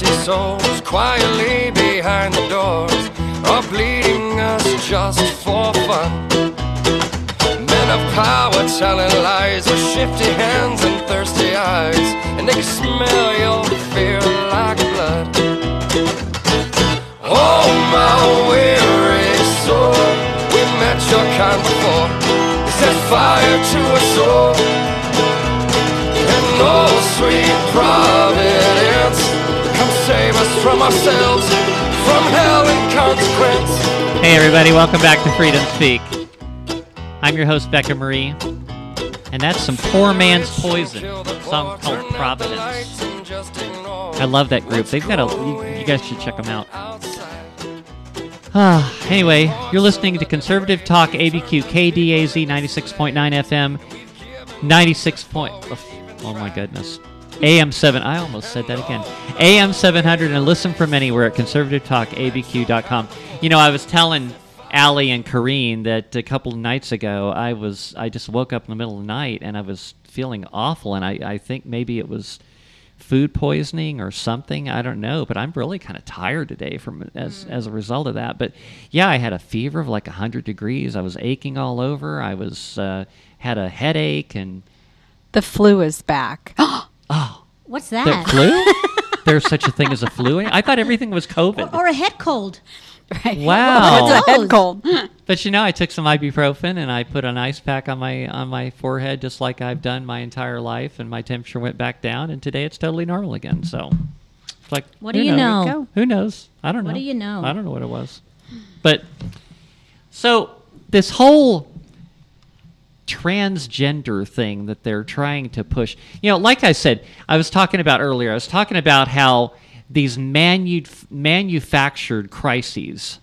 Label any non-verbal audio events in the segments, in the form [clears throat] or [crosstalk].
empty souls quietly behind the doors are bleeding us just for fun. Men of power telling lies with shifty hands and thirsty eyes, and they can smell your fear like blood. Oh, my weary soul, we met your kind before. Set fire to a soul. And oh, sweet providence, come save us from ourselves, from hell and consequence. Hey, everybody, welcome back to Freedom Speak. I'm your host, Becca Marie, and that's some poor man's poison, song called Providence. I love that group. They've got a, you, guys should check them out. [sighs] Ah, anyway, you're listening to Conservative Talk ABQ KDAZ 96.9 FM, 96 point. Oh my goodness. AM 7. I almost said that again. AM 700 and listen from anywhere at conservativetalkabq.com. You know, I was telling Alli and Corinne that a couple of nights ago I was I just woke up in the middle of the night and I was feeling awful and I, I think maybe it was food poisoning or something. I don't know, but I'm really kind of tired today from as as a result of that. But yeah, I had a fever of like 100 degrees. I was aching all over. I was uh, had a headache and The flu is back. [gasps] [gasps] oh, What's the that? flu? [laughs] There's such a thing as a flu. I thought everything was COVID. or a head cold. Right. [laughs] Wow. It's a head cold. [laughs] But you know, I took some ibuprofen and I put an ice pack on my on my forehead, just like I've done my entire life, and my temperature went back down. And today it's totally normal again. So, it's like, What do you knows? know? Who knows? I don't know. What do you know? I don't know what it was. But so this whole transgender thing that they're trying to push. You know, like I said, I was talking about earlier. I was talking about how these manu- manufactured crises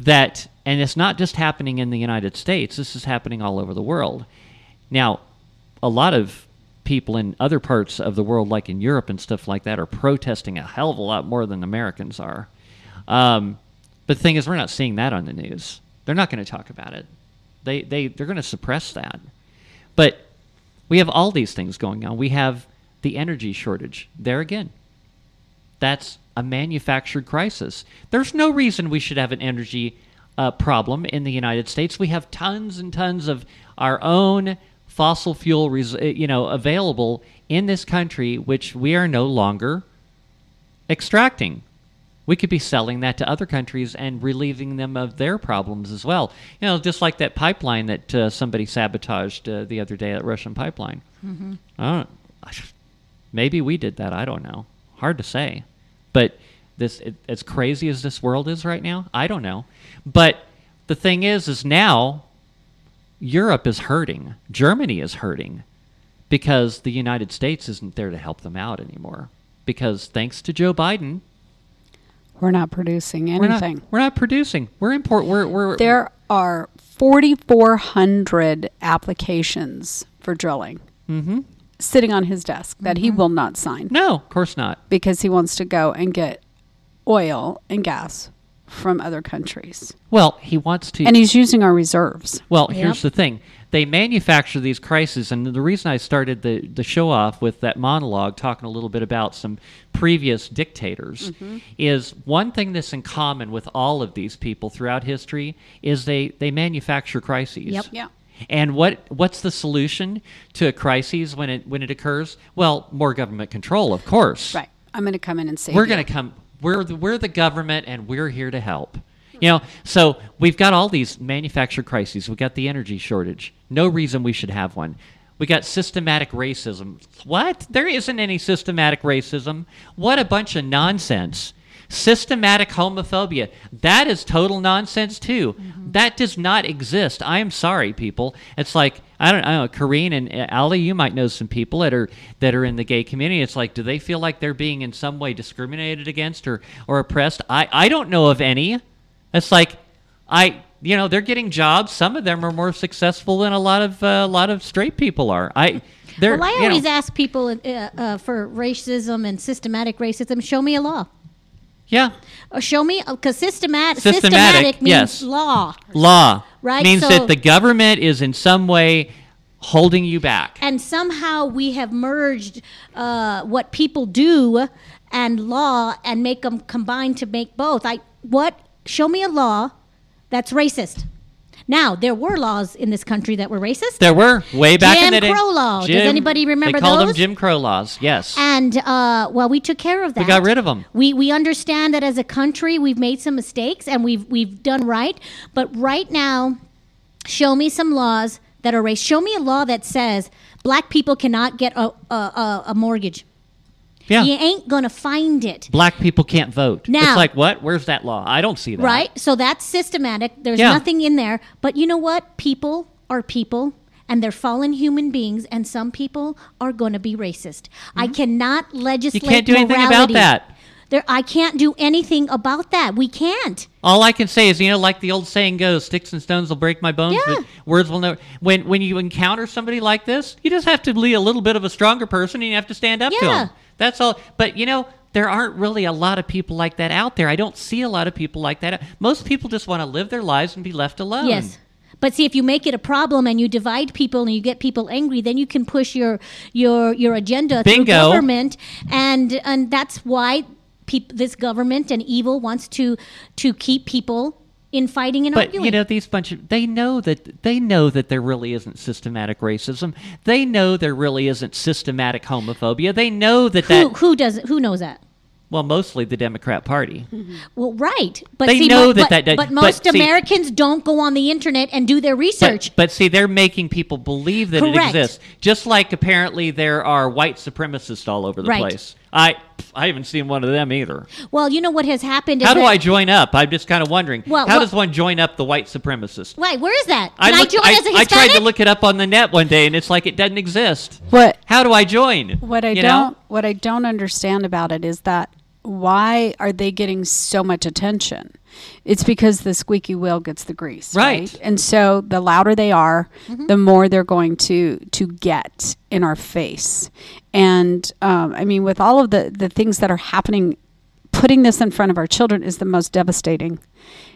that and it's not just happening in the United States. This is happening all over the world. Now, a lot of people in other parts of the world, like in Europe and stuff like that, are protesting a hell of a lot more than Americans are. Um, but the thing is, we're not seeing that on the news. They're not going to talk about it. They they they're going to suppress that. But we have all these things going on. We have the energy shortage. There again, that's a manufactured crisis. There's no reason we should have an energy uh, problem in the United States. We have tons and tons of our own fossil fuel, res- uh, you know, available in this country, which we are no longer extracting. We could be selling that to other countries and relieving them of their problems as well. You know, just like that pipeline that uh, somebody sabotaged uh, the other day, that Russian pipeline. Mm-hmm. Don't, maybe we did that. I don't know. Hard to say. But this, it, as crazy as this world is right now, I don't know. But the thing is, is now Europe is hurting. Germany is hurting because the United States isn't there to help them out anymore. Because thanks to Joe Biden, We're not producing we're not, anything. we're not producing. We're import. We're we're There are 4,400 applications for drilling Mm-hmm. sitting on his desk that he will not sign No, of course not. because he wants to go and get oil and gas from other countries. Well, he wants to. And he's using our reserves. Well, Yep. here's the thing. They manufacture these crises, and the reason I started the, the show off with that monologue, talking a little bit about some previous dictators, mm-hmm. is one thing that's in common with all of these people throughout history is they, they manufacture crises. Yep. Yeah. And what what's the solution to a crisis when it when it occurs? Well, more government control, of course. Right. I'm going to come in and save We're going to come. We're the, we're the government, and we're here to help. You know, so we've got all these manufactured crises. We've got the energy shortage. No reason we should have one. We got systematic racism. What? There isn't any systematic racism. What a bunch of nonsense. Systematic homophobia. That is total nonsense too. That does not exist. I am sorry, people. It's like I don't, I don't know. Corinne and uh, Alli, you might know some people that are that are in the gay community. It's like, do they feel like they're being in some way discriminated against or or oppressed? I I don't know of any. It's like I you know they're getting jobs. Some of them are more successful than a lot of uh, a lot of straight people are. I they're Well, I you know, always ask people uh, uh, for racism and systematic racism. Show me a law. yeah Uh, show me because systemat- Systematic, systematic, means yes. law. law Right, means so- that the government is in some way holding you back. and somehow we have merged uh, what people do and law and make them combine to make both. I what? Show me a law that's racist. Now there were laws in this country that were racist. There were way back in the day. Jim Crow law. Does anybody remember They called them? Jim Crow laws. Yes. And uh, well, we took care of that. We got rid of 'em. We we understand that as a country we've made some mistakes and we've we've done right. But right now, show me some laws that are racist. Show me a law that says black people cannot get a, a, a mortgage. Yeah. You ain't gonna find it. Black people can't vote. Now- it's like what? Where's that law? I don't see that. Right? So that's systematic. There's Yeah. nothing in there. But you know what? People are people and they're fallen human beings and some people are going to be racist. I cannot Mm-hmm. You legislate can't do anything about that. There I can't do anything about that. We can't. All I can say is, you know, like the old saying goes, "Sticks and stones will break my bones, Yeah. but words will never." When when you encounter somebody like this, you just have to be a little bit of a stronger person, and you have to stand up to them. That's all. But you know, there aren't really a lot of people like that out there. I don't see a lot of people like that. Most people just want to live their lives and be left alone. Yes. But see, if you make it a problem and you divide people and you get people angry, then you can push your your your agenda through government, and and that's why peop- this government and evil wants to to keep people in fighting and But arguing. you know, these bunch of they know that they know that there really isn't systematic racism. They know there really isn't systematic homophobia. They know that who that who does who knows that? well, mostly the Democrat Party. Mm-hmm. Well, right, but They see, know mo- that but, that- that- but but most see- Americans don't go on the internet and do their research. But, but see, they're making people believe that Correct. it exists. Just like apparently there are white supremacists all over the Right. place. I I haven't seen one of them either. well, you know what has happened? How do I join up? I'm just kind of wondering. Well, how well- does one join up the white supremacist? Wait, where is that? Can I, looked- join as a Hispanic? I tried to look it up on the net one day, and it's like it doesn't exist. What How do I join? what I You don't know? what I don't understand about it is that why are they getting so much attention? It's because the squeaky wheel gets the grease, Right. right? And so the louder they are, the more they're going to to get in our face. And um, I mean, with all of the the things that are happening, putting this in front of our children is the most devastating.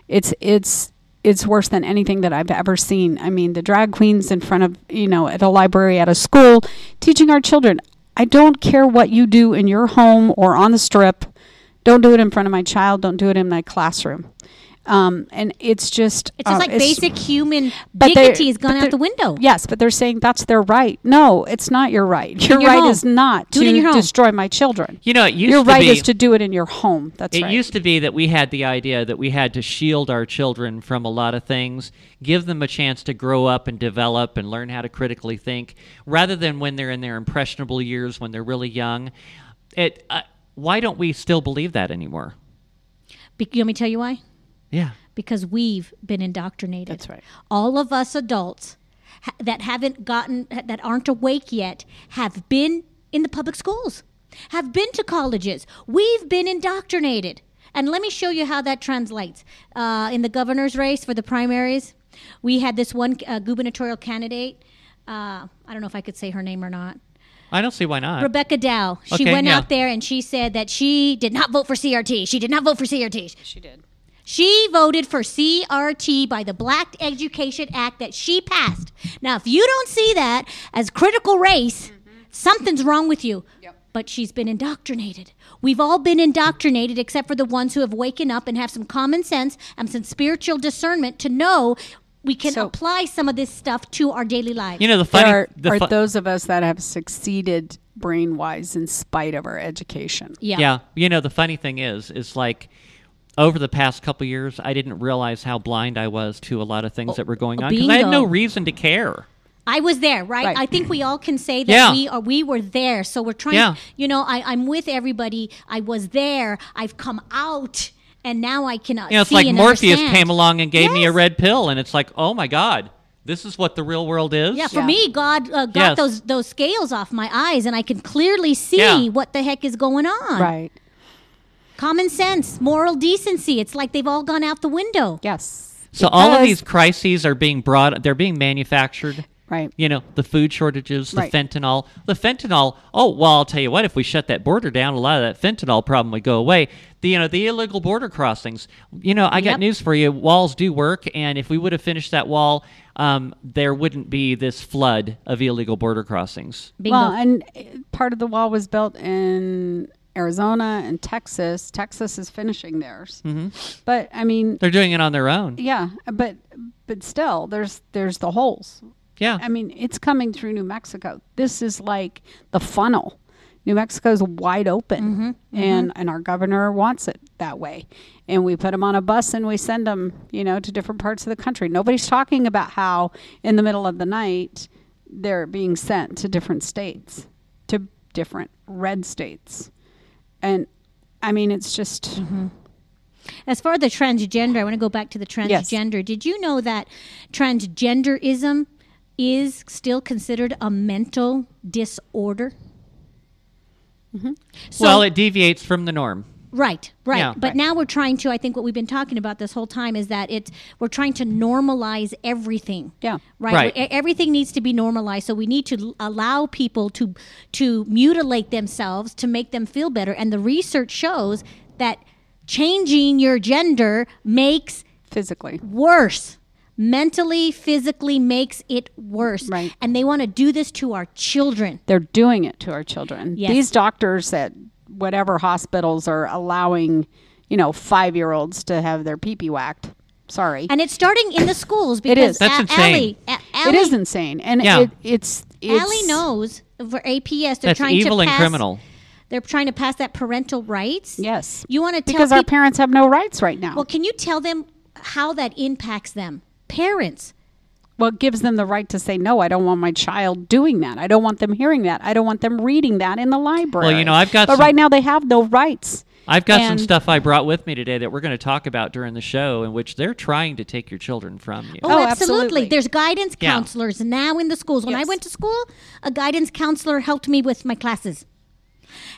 It's it's it's worse than anything that I've ever seen. I mean, the drag queens in front of, you know, at a library, at a school, teaching our children. I don't care what you do in your home or on the strip. Don't do it in front of my child. Don't do it in my classroom. Um, and it's just It's just uh, like basic human dignity has gone out the window. Yes, but they're saying that's their right. No, it's not your right. Your your right home. is not Do to your destroy my children. You know, it used your to right be, is to do it in your home. That's It right. used to be that we had the idea that we had to shield our children from a lot of things, give them a chance to grow up and develop and learn how to critically think, rather than when they're in their impressionable years, when they're really young. It. Uh, why don't we still believe that anymore? Be- you want me to tell you why? Yeah. Because we've been indoctrinated. That's right. All of us adults ha- that haven't gotten, that aren't awake yet, have been in the public schools, have been to colleges. We've been indoctrinated. And let me show you how that translates. Uh, in the governor's race for the primaries, we had this one uh, gubernatorial candidate. Uh, I don't know if I could say her name or not. I don't see why not. Rebecca Dow. She Okay, went yeah. out there and she said that she did not vote for CRT. She did not vote for CRT. she did. She voted for CRT by the Black Education Act that she passed. Now, if you don't see that as critical race, mm-hmm. something's wrong with you. Yep. But she's been indoctrinated. We've all been indoctrinated except for the ones who have waken up and have some common sense and some spiritual discernment to know we can So- apply some of this stuff to our daily lives. You know the funny. There are, the are fu- those of us that have succeeded brain wise in spite of our education. yeah. Yeah, you know the funny thing is, is like over the past couple years, I didn't realize how blind I was to a lot of things oh, that were going on because I had no reason to care. I was there, right? Right. I think we all can say that Yeah. we are we were there. So we're trying Yeah. you know, I, I'm with everybody. I was there. I've come out and now I cannot. You know, it's see like and Morpheus understand. came along and gave me a red pill, and it's like, oh my god, this is what the real world is. Yeah, for Yeah. me, God uh, got Yes. those those scales off my eyes, and I can clearly see Yeah. what the heck is going on. Right. Common sense, moral decency. It's like they've all gone out the window. Yes. So all of these crises are being brought. They're being manufactured. Right. You know, the food shortages, the Right. fentanyl. The fentanyl, oh, well, I'll tell you what, if we shut that border down, a lot of that fentanyl problem would go away. The, you know, the illegal border crossings. You know, I got news for you. Walls do work, and if we would have finished that wall, um, there wouldn't be this flood of illegal border crossings. Bingo. Well, and uh, part of the wall was built in Arizona and Texas. Texas is finishing theirs. Mm-hmm. But I mean, They're doing it on their own. yeah, but but still, there's there's the holes. Yeah. I mean, it's coming through New Mexico. This is like the funnel. New Mexico's wide open, mm-hmm, mm-hmm. and and our governor wants it that way. And we put them on a bus and we send them, you know, to different parts of the country. Nobody's talking about how in the middle of the night they're being sent to different states, to different red states, and I mean, it's just mm-hmm. As far as the transgender, I want to go back to the Yes. transgender. Did you know that transgenderism is still considered a mental disorder? Mm-hmm. So, well, it deviates from the norm. right, right. Yeah. but Right. now we're trying to. I think what we've been talking about this whole time is that it's we're trying to normalize everything. yeah. Right. Right. Everything needs to be normalized. So we need to allow people to to mutilate themselves to make them feel better. And the research shows that changing your gender makes physically. worse. Mentally, physically makes it worse. Right. And they want to do this to our children. They're doing it to our children. Yes. These doctors at whatever hospitals are allowing, you know, five year olds to have their pee pee whacked. Sorry. And it's starting in the schools because It is. That's A- insane. Alli, A- Alli- is insane. And Yeah. it, it's, it's Alli knows for APS they're That's trying evil to and pass, criminal. They're trying to pass that parental rights. Yes. You want to tell Because our peop- parents have no rights right now. Well, can you tell them how that impacts them? Parents. well, it gives them the right to say, no, I don't want my child doing that. I don't want them hearing that. I don't want them reading that in the library. Well, you know, I've got But some- right now they have no rights. I've got some stuff I brought with me today that we're going to talk about during the show, in which they're trying to take your children from you. Oh, Oh, absolutely. absolutely. There's guidance Yeah. counselors now in the schools. When I went to school, a guidance counselor helped me with my classes.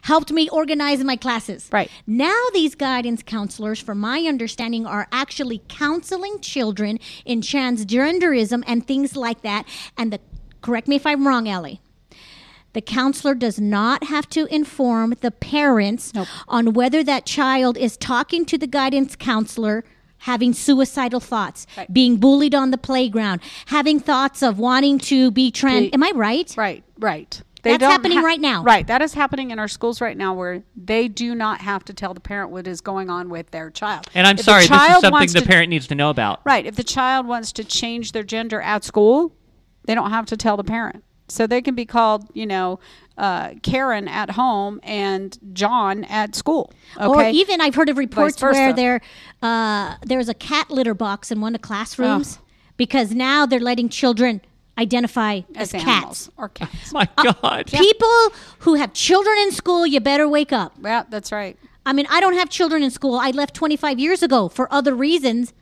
Helped me organize my classes. Right. Now, these guidance counselors, from my understanding, are actually counseling children in transgenderism and things like that. And the correct me if I'm wrong, Ellie. The counselor does not have to inform the parents Nope. on whether that child is talking to the guidance counselor having suicidal thoughts, Right. being bullied on the playground, having thoughts of wanting to be trans. Am I right? Right, right. That's don't happening right now. Right, that is happening in our schools right now, where they do not have to tell the parent what is going on with their child. And I'm If sorry, this is something the to- parent needs to know about. Right, if the child wants to change their gender at school, they don't have to tell the parent. So they can be called, you know, uh, Karen at home and John at school. Okay? Or Okay, even I've heard of reports where there uh, there's a cat litter box in one of the classrooms Oh. because now they're letting children identify as, as cats. or cats. [laughs] My Uh, God. People who have children in school, you better wake up. yeah, that's right. I mean, I don't have children in school. I left 25 years ago for other reasons,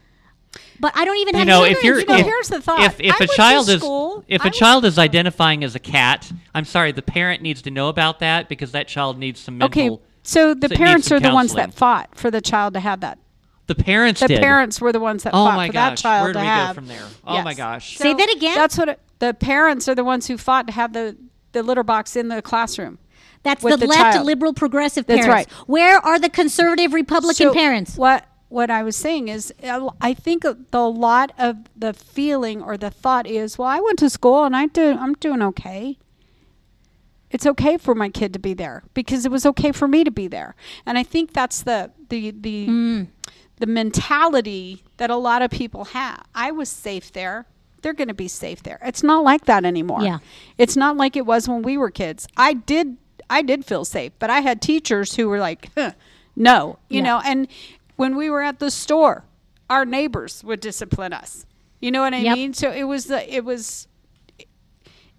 but I don't even have you know, children. if you're You know, if, here's the thought. if, if I a went to child is school- if I a was- child is identifying as a cat, I'm sorry, the parent needs to know about that because that child needs some mental. Okay, so the so parents some are the ones that fought for the child to have that. The parents The did. parents were the ones that Oh fought my for that gosh, child where do to we go from there? Oh my Yes. gosh. Say that again? That's what it, the parents are the ones who fought to have the the litter box in the classroom. That's with the, the left, child. liberal, progressive That's parents. right. Where are the conservative, Republican So parents? What what I was saying is, uh, I think the lot of the feeling or the thought is, well, I went to school and I do, I'm doing okay. It's okay for my kid to be there because it was okay for me to be there, and I think that's the the the Mm. The mentality that a lot of people have. I was safe there. They're going to be safe there. It's not like that anymore. Yeah. It's not like it was when we were kids. I did I did feel safe, but I had teachers who were like, huh, "No," you Yeah. know, and when we were at the store, our neighbors would discipline us. You know what I Yep. mean? So it was the it was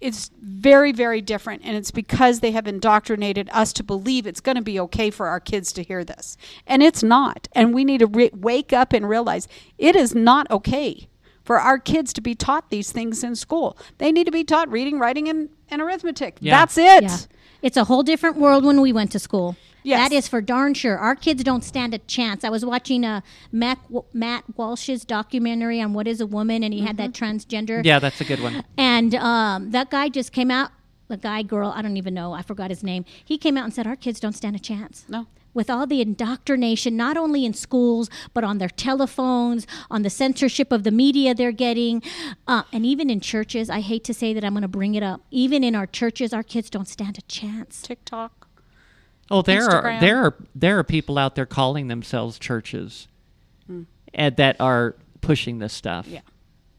it's very very different and it's because they have indoctrinated us to believe it's going to be okay for our kids to hear this and it's not and we need to re- wake up and realize it is not okay for our kids to be taught these things in school they need to be taught reading writing and, and arithmetic Yeah. that's it Yeah. It's a whole different world when we went to school. Yes. That is for darn sure. Our kids don't stand a chance. I was watching uh, Matt, Matt Walsh's documentary on What is a Woman, and he had that Mm-hmm. transgender. Yeah, that's a good one. And um, that guy just came out, the guy, girl, I don't even know, I forgot his name. He came out and said, Our kids don't stand a chance. No. with all the indoctrination, not only in schools, but on their telephones, on the censorship of the media they're getting, uh, and even in churches. I hate to say that I'm going to bring it up. Even in our churches, our kids don't stand a chance. TikTok. Oh, there are there are there are people out there calling themselves churches, and that are pushing this stuff. Hmm. Yeah.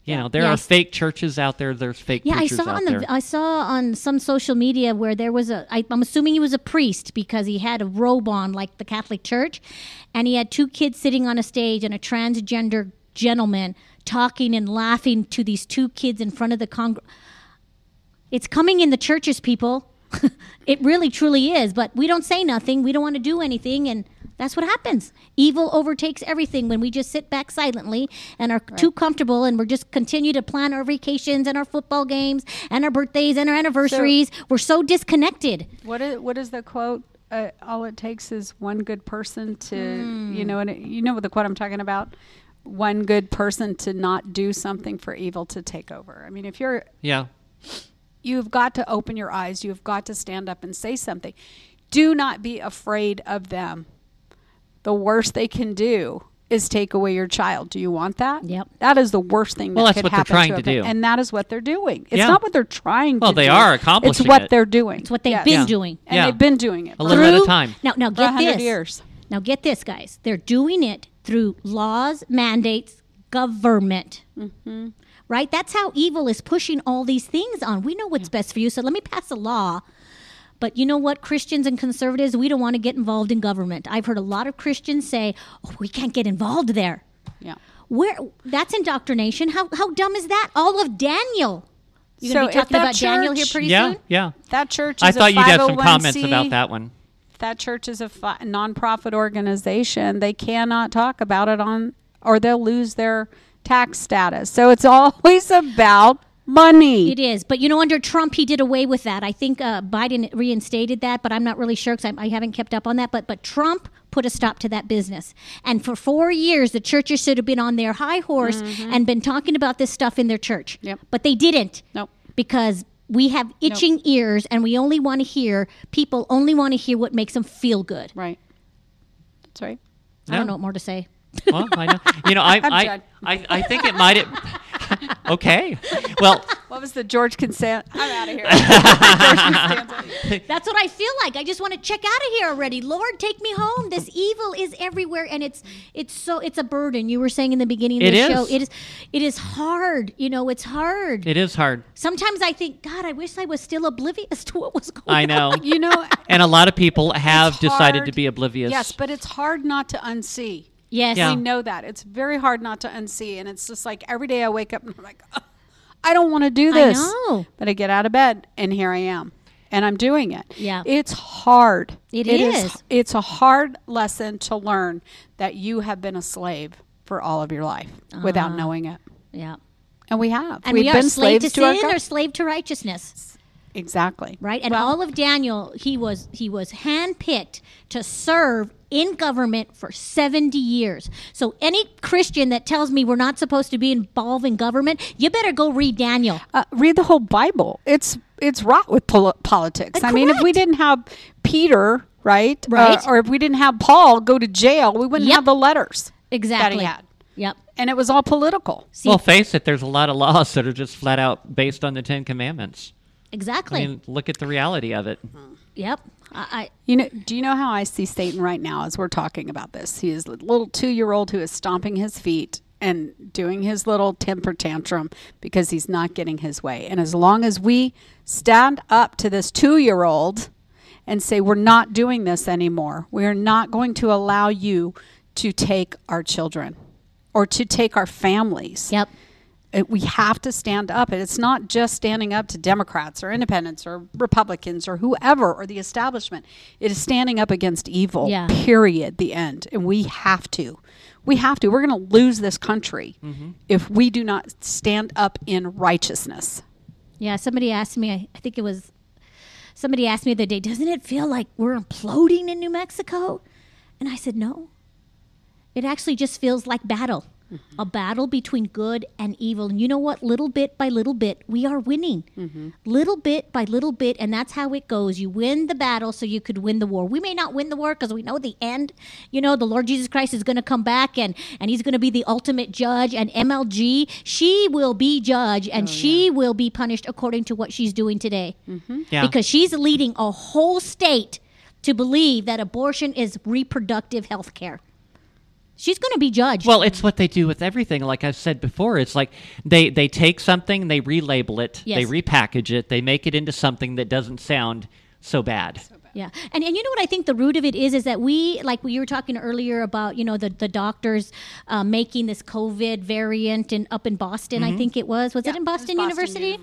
You know, there Yeah, are fake churches out there. There's fake Yeah, I saw on there. I saw on some social media where there was a I, I'm assuming he was a priest because he had a robe on like the Catholic Church, and he had two kids sitting on a stage and a transgender gentleman talking and laughing to these two kids in front of the congr. It's coming in the churches, people. [laughs] it really truly is, but we don't say nothing. We don't want to do anything, and that's what happens. Evil overtakes everything when we just sit back silently and are too comfortable, and we're just continue to plan our vacations and our football games and our birthdays and our anniversaries. we're so disconnected. What is what is the quote? Uh, all it takes is one good person to, Hmm. you know, and it, you know what the quote I'm talking about. One good person to not do something for evil to take over. I mean, if you're yeah. You've got to open your eyes. You've got to stand up and say something. Do not be afraid of them. The worst they can do is take away your child. Do you want that? Yep. That is the worst thing Well, that that's could what they're happen trying to, to a do. And that is what they're doing. It's Yeah. not what they're trying Well, to do. Well, they do. are It's accomplishing what it. they're doing. It's what they've Yes. been Yeah. doing. And Yeah. they've been doing it A little at a Through- time. Now, now get this. years. Now get this, guys. They're doing it through laws, mandates, government. Mm-hmm. Right? That's how evil is pushing all these things on. We know what's best for you, so let me pass a law. But you know what, Christians and conservatives, we don't want to get involved in government. I've heard a lot of Christians say, "Oh, we can't get involved there." Yeah. Where that's indoctrination. How how dumb is that? All of Daniel. You're So gonna be talking that about Daniel here pretty Yeah, soon. yeah. That church is I a thought you'd have some 501c. comments about oh that one. that church is a fi- nonprofit organization, they cannot talk about it on, or they'll lose their tax status. So it's always about money. It is, but you know, under Trump, he did away with that. I think uh, Biden reinstated that, but I'm not really sure because I, I haven't kept up on that. But but Trump put a stop to that business, and for four years, the churches should have been on their high horse and been talking about this stuff in their church. Yep. But they didn't. Nope. Because we have itching ears, and we only want to hear people only want to hear what makes them feel good. Right. That's right. I don't know what more to say. Well, I know. You know, I I'm I. I, I think it might have. [laughs] okay. Well, What was the George Consent? I'm out of here. [laughs] That's what I feel like. I just want to check out of here already. Lord, take me home. This evil is everywhere, and it's it's so it's a burden. You were saying in the beginning of It the is. show, it is it is hard. You know, it's hard. it is hard. Sometimes I think, God, I wish I was still oblivious [laughs] to what was going on. I on. know. You know, And a lot of people have decided hard- to be oblivious. Yes, but it's hard not to unsee. Yes. Yeah. We know that. It's very hard not to unsee. And it's just like every day I wake up and I'm like, "Ugh, I don't want to do I this. know. But I get out of bed and here I am. And I'm doing it. Yeah. It's hard. It is. is. It's a hard lesson to learn that you have been a slave for all of your life without knowing it. Yeah. And we have. Uh-huh. And We've we are been slave slaves to to our sin or slave to righteousness. Exactly. right? And Well- all of Daniel, he was he was handpicked to serve in government for 70 years. So any Christian that tells me we're not supposed to be involved in government, you better go read Daniel. uh, read the whole Bible. It's it's rot with pol- politics. Uh, I mean, if we didn't have Peter, right, Right. Uh, or if we didn't have Paul go to jail, we wouldn't Yep. have the letters Exactly. that he had, Yep. and it was all political. See, well, face it. There's a lot of laws that are just flat out based on the Ten Commandments. Exactly. I mean, look at the reality of it. Uh-huh. yep. I, You know, do you know how I see Satan right now as we're talking about this? He is a little two-year-old who is stomping his feet and doing his little temper tantrum because he's not getting his way. And as long as we stand up to this two-year-old and say we're not doing this anymore, we are not going to allow you to take our children or to take our families yep. It, we have to stand up. And it's not just standing up to Democrats or independents or Republicans or whoever or the establishment. It is standing up against evil, Yeah. period, the end. And we have to. We have to. We're going to lose this country mm-hmm. if we do not stand up in righteousness. Yeah, somebody asked me, I, I think it was somebody asked me the other day, doesn't it feel like we're imploding in New Mexico? And I said, no. It actually just feels like battle. A battle between good and evil. And you know what? Little bit by little bit, we are winning. Mm-hmm. Little bit by little bit, and that's how it goes. You win the battle so you could win the war. We may not win the war because we know the end. You know, the Lord Jesus Christ is going to come back and, and he's going to be the ultimate judge. And MLG, she will be judge and oh, she will be punished according to what she's doing today. Mm-hmm. Yeah. Because she's leading a whole state to believe that abortion is reproductive health care. She's going to be judged. Well, it's what they do with everything. Like I've said before, it's like they they take something, they relabel it, they repackage it, they make it into something that doesn't sound so bad. Yeah, and and you know what I think the root of it is is that we like we were talking earlier about you know the the doctors uh, making this COVID variant in up in Boston I think it was was it in Boston, University?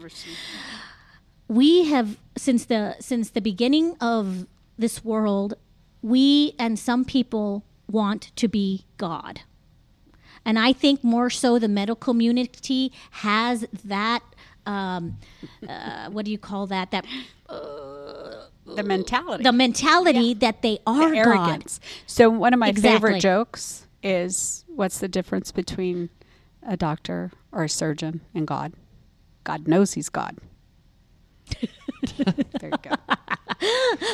we have since the since the beginning of this world we and some people want to be god and i think more so the medical community has that um, uh, what do you call that that Uh, The mentality. the mentality that they are the god. So one of my Exactly. favorite jokes is what's the difference between a doctor or a surgeon and God? God knows he's God. [laughs] there you go.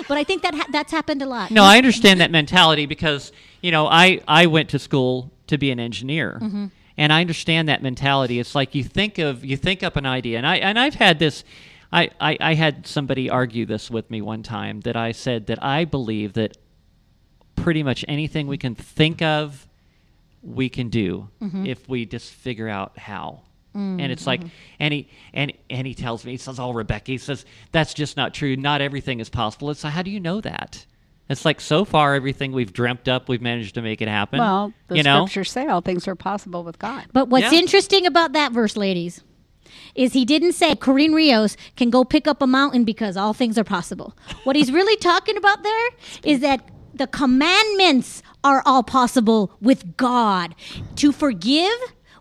but i think that ha- that's happened a lot No, I understand that mentality because you know I I went to school to be an engineer, Mm-hmm. and I understand that mentality. It's like you think of you think up an idea, and I and I've had this. I, I, I had somebody argue this with me one time that I said that I believe that pretty much anything we can think of, we can do Mm-hmm. if we just figure out how. Mm, And it's like, and he and and he tells me, he says, "Oh, Rebecca," he says, "That's just not true. Not everything is possible." It's like, how do you know that? It's like so far everything we've dreamt up, we've managed to make it happen. Well, the you know, scriptures say all things are possible with God. But what's Yeah. interesting about that verse, ladies, is he didn't say Corinne Rios can go pick up a mountain because all things are possible. What he's really [laughs] talking about there is that the commandments are all possible with God. To forgive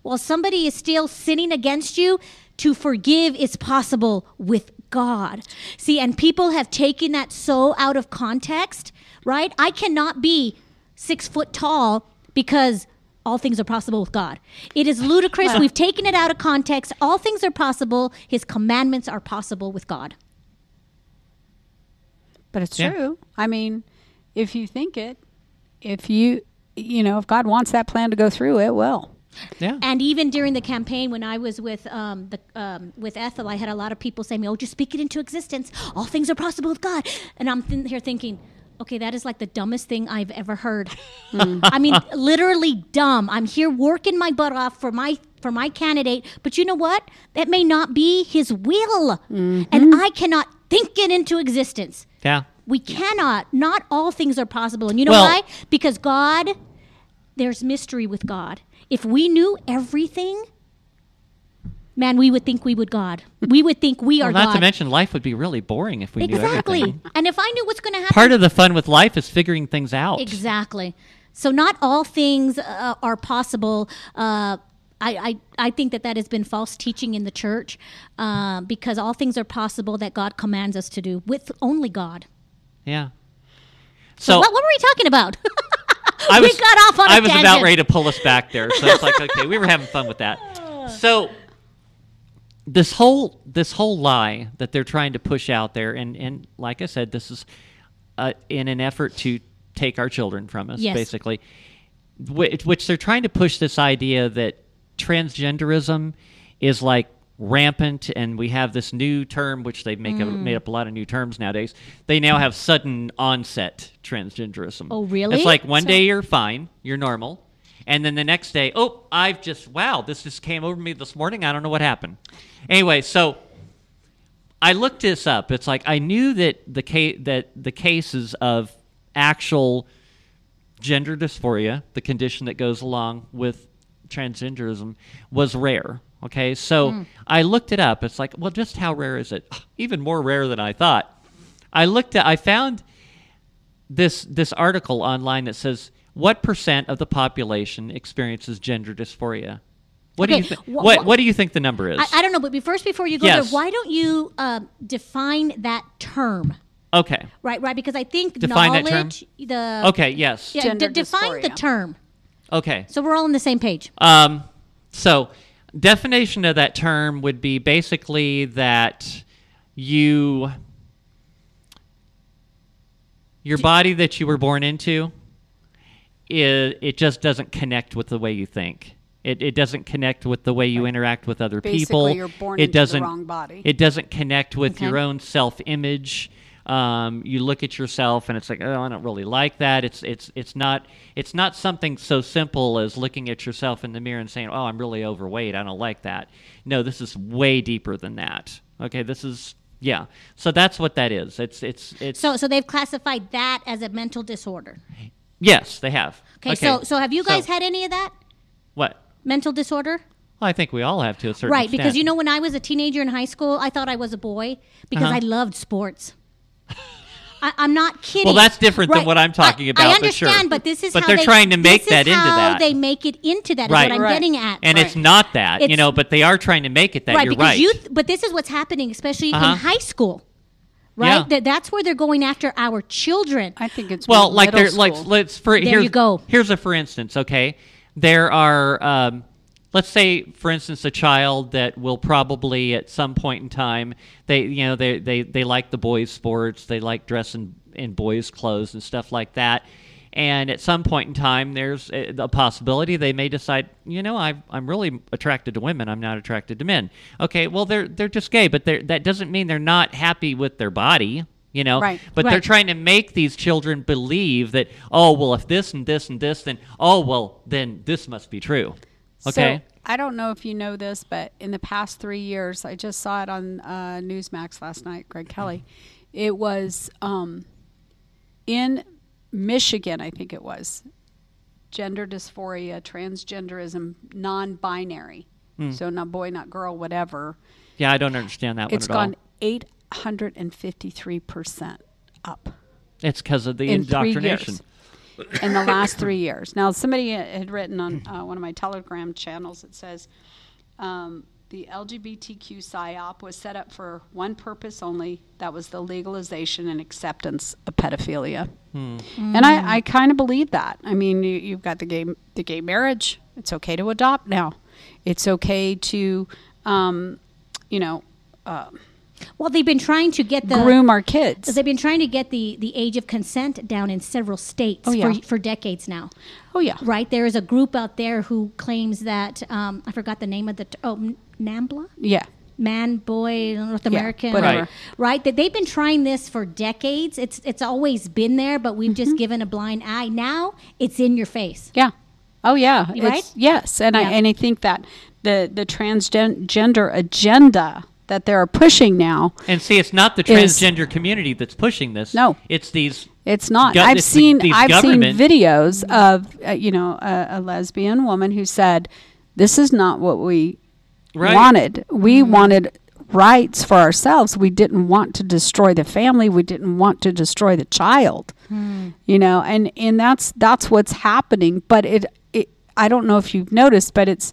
while somebody is still sinning against you, to forgive is possible with God. See, and people have taken that so out of context, right? I cannot be six foot tall because all things are possible with God. It is ludicrous. We've taken it out of context. All things are possible. His commandments are possible with God. But it's Yeah. true. I mean, if you think it, if you, you know, if God wants that plan to go through, it will. Yeah. And even during the campaign, when I was with um, the um, with Ethel, I had a lot of people say to me, "Oh, just speak it into existence. All things are possible with God." And I'm th- here thinking, okay, that is like the dumbest thing I've ever heard. [laughs] I mean, literally dumb. I'm here working my butt off for my for my candidate, but you know what? That may not be His will, and I cannot think it into existence. yeah. We cannot. Not all things are possible. And you know Well- why? Because God, there's mystery with God. If we knew everything, man, we would think we would God. We would think we Well, are not God. to mention, life would be really boring if we knew everything. exactly. everything. And if I knew what's going to happen, Part of the fun with life is figuring things out. Exactly. So not all things uh, are possible. Uh, I, I, I think that that has been false teaching in the church uh, because all things are possible that God commands us to do with only God. Yeah. So, So, what, what were we talking about? [laughs] I we was, got off on a I was about ready to pull us back there. So it's like, okay, we were having fun with that. [sighs] So this whole this whole lie that they're trying to push out there, and and like I said, this is uh, in an effort to take our children from us, Yes. basically. Which, which they're trying to push this idea that transgenderism is like rampant, and we have this new term, which they've make Mm. up, made up a lot of new terms nowadays. They now have sudden onset transgenderism. Oh, really? It's like one So- day you're fine, you're normal, and then the next day, oh, I've just wow, this just came over me this morning. I don't know what happened. Anyway, so I looked this up. It's like I knew that the case that the cases of actual gender dysphoria, the condition that goes along with transgenderism, was rare. Okay, so I looked it up. It's like, well, just how rare is it? [sighs] Even more rare than I thought. I looked at, I found this this article online that says what percent of the population experiences gender dysphoria. What do you think? wh- what wh- What do you think the number is? I, I don't know, but first, before you go Yes. there, why don't you um, define that term? okay. Right, right, because I think Define that term? knowledge, the Okay. Yes. yeah, Gender d- define the dysphoria. term. Okay. So we're all on the same page. Um, so, definition of that term would be basically that you, your body that you were born into, it, it just doesn't connect with the way you think. It, it doesn't connect with the way you interact with other Basically, people. you're born it into the doesn't, wrong body. It doesn't connect with Okay. your own self image. Um, you look at yourself and it's like, oh, I don't really like that. It's it's it's not it's not something so simple as looking at yourself in the mirror and saying, oh, I'm really overweight. I don't like that. No, this is way deeper than that. Okay, this is yeah. So that's what that is. It's it's it's So so they've classified that as a mental disorder. yes, they have. Okay, so so have you guys So- had any of that what? mental disorder? Well, I think we all have to a certain extent. Right, extent. because you know when I was a teenager in high school, I thought I was a boy because Uh-huh. I loved sports. I, I'm not kidding. Well, that's different than what I'm talking I- about, I but sure. understand, but this is But how they're they- trying to make this that is into how that. They make it into that. Is Right. what I'm Right. getting at. and it's not that, you know, but they are trying to make it that. right You're because right. you. But this is what's happening, especially Uh-huh. in high school. Right, Yeah. that that's where they're going after our children. I think it's well, more like middle there, like let's for There here's, you go. Here's a for instance. Okay, there are. Um, let's say, for instance, a child that will probably at some point in time they you know they they, they like the boys' sports, they like dressing in boys' clothes and stuff like that. And at some point in time, there's a, a possibility they may decide, you know, I, I'm really attracted to women. I'm not attracted to men. Okay, well, they're they're just gay, but they're, that doesn't mean they're not happy with their body. You know, Right. but they're trying to make these children believe that, oh, well, if this and this and this, then, oh, well, then this must be true. Okay. So, I don't know if you know this, but in the past three years, I just saw it on uh, Newsmax last night. Greg Kelly, it was um, in Michigan, I think it was gender dysphoria, transgenderism, non-binary. So not boy, not girl, whatever. yeah, I don't understand that It's one at gone all. eight hundred and fifty-three percent up. It's because of the in indoctrination. In the [laughs] last three years. Now, somebody had written on uh, one of my Telegram channels. It says um, the LGBTQ psyop was set up for one purpose only. That was the legalization and acceptance of pedophilia. And I, I kind of believe that. I mean, you, you've got the gay the gay marriage. It's okay to adopt now. It's okay to, um, you know, Well, they've been trying to get the groom our kids. They've been trying to get the, the age of consent down in several states Oh, yeah. for, for decades now. Oh yeah, Right? There is a group out there who claims that, um, I forgot the name of the, t- oh, NAMBLA? yeah. Man, boy, North American, whatever. Right. right? That they've been trying this for decades. It's it's always been there, but we've Mm-hmm. just given a blind eye. Now it's in your face. Yeah. Oh yeah. Right? It's, yes, and I and I think that the the transgender agenda that they're pushing now, And see, it's not the Is- transgender community that's pushing this. No. It's these. it's not. Go- I've it's seen these I've seen videos of uh, you know a, a lesbian woman who said, "This is not what we Right. wanted. We wanted." rights for ourselves we didn't want to destroy the family we didn't want to destroy the child you know and and that's that's what's happening but it, it i don't know if you've noticed but it's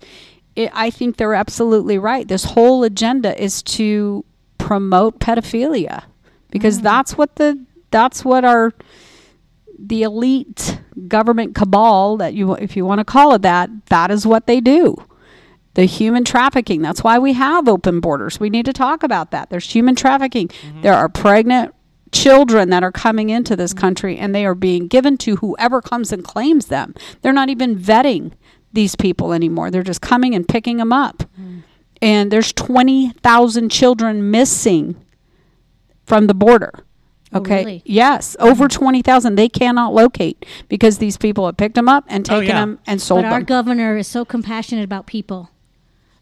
it, i think they're absolutely right. This whole agenda is to promote pedophilia because mm. that's what the that's what our the elite government cabal that you if you want to call it that that is what they do. The human trafficking that's why we have open borders. We need to talk about that. There's human trafficking. Mm-hmm. There are pregnant children that are coming into this mm-hmm. country and they are being given to whoever comes and claims them. They're not even vetting these people anymore they're just coming and picking them up mm. and there's 20,000 children missing from the border Oh, Okay. really? Yes, over mm. twenty thousand. They cannot locate because these people have picked them up and Oh, taken yeah. them and sold But our governor is so compassionate about people.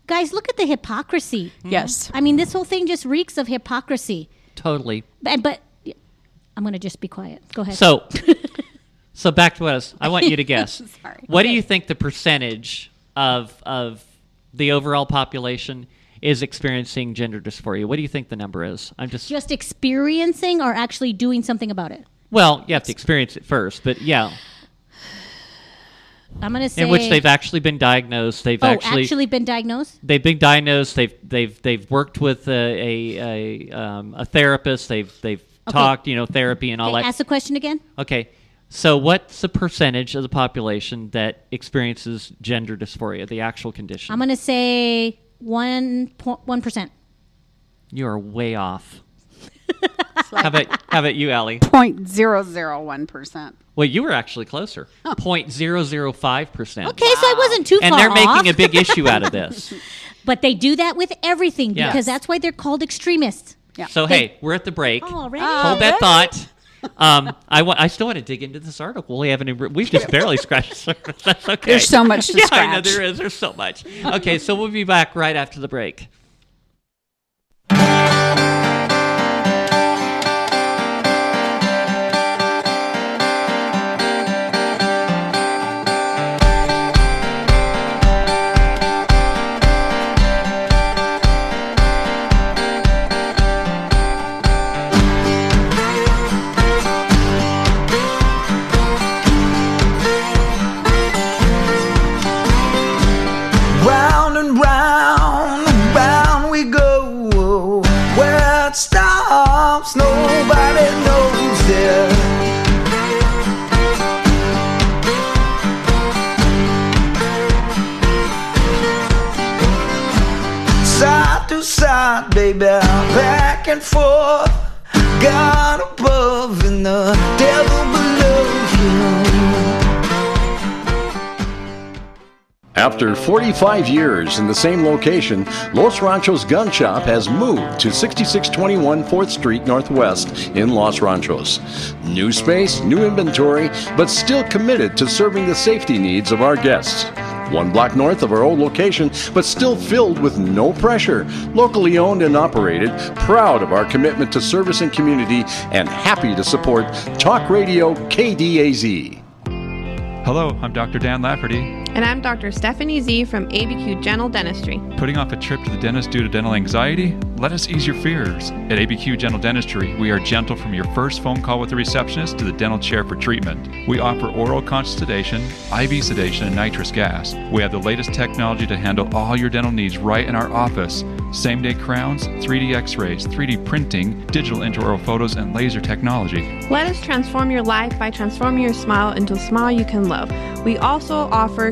Guys, look at the hypocrisy. Mm-hmm. yes. I mean, this whole thing just reeks of hypocrisy. Totally. But, but I'm going to just be quiet. Go ahead. So, [laughs] so back to us. I want you to [laughs] guess. Sorry. What do you think the percentage of of the overall population is experiencing gender dysphoria? What do you think the number is? I'm just, just experiencing or actually doing something about it. well, you have to experience it first, but yeah, [sighs] I'm going to say in which they've actually been diagnosed. They've oh, actually, actually been diagnosed. they've been diagnosed. They've they've they've worked with a a, a, um, a therapist. They've they've talked, you know, therapy and all Okay, that. ask the question again. Okay. So, what's the percentage of the population that experiences gender dysphoria, the actual condition? I'm going to say one one percent. you are way off. how about how about you, Alli? Point zero zero one percent. Well, you were actually closer. 0.005 percent. Okay, so I wasn't too And far And they're making a big issue out of this. [laughs] but they do that with everything Yes. because that's why they're called extremists. Yeah. So hey, we're at the break. Oh, already? Hold that thought. Um, I wa- I still want to dig into this article. We haven't. even- We've just barely scratched the surface. That's okay. There's so much to [laughs] yeah, I know there is. There's so much. Okay, so we'll be back right after the break. God above and the devil below you. After 45 years in the same location, Los Ranchos Gun Shop has moved to 6621 4th Street Northwest in Los Ranchos. New space, new inventory, but still committed to serving the safety needs of our guests. One block north of our old location, but still filled with no pressure. Locally owned and operated, proud of our commitment to service and community, and happy to support Talk Radio KDAZ. Hello, I'm Dr. Dan Lafferty. And I'm Dr. Stephanie Z from ABQ Gentle Dentistry. Putting off a trip to the dentist due to dental anxiety? Let us ease your fears. At ABQ Gentle Dentistry, we are gentle from your first phone call with the receptionist to the dental chair for treatment. We offer oral conscious sedation, IV sedation, and nitrous gas. We have the latest technology to handle all your dental needs right in our office. Same day crowns, 3D x rays, 3D printing, digital intraoral photos, and laser technology. Let us transform your life by transforming your smile into a smile you can love. We also offer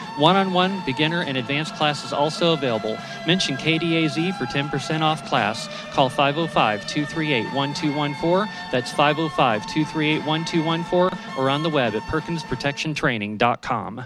One on one, beginner, and advanced classes also available. Mention KDAZ for 10% off class. Call 505 238 1214. That's 505 238 1214 or on the web at perkinsprotectiontraining.com.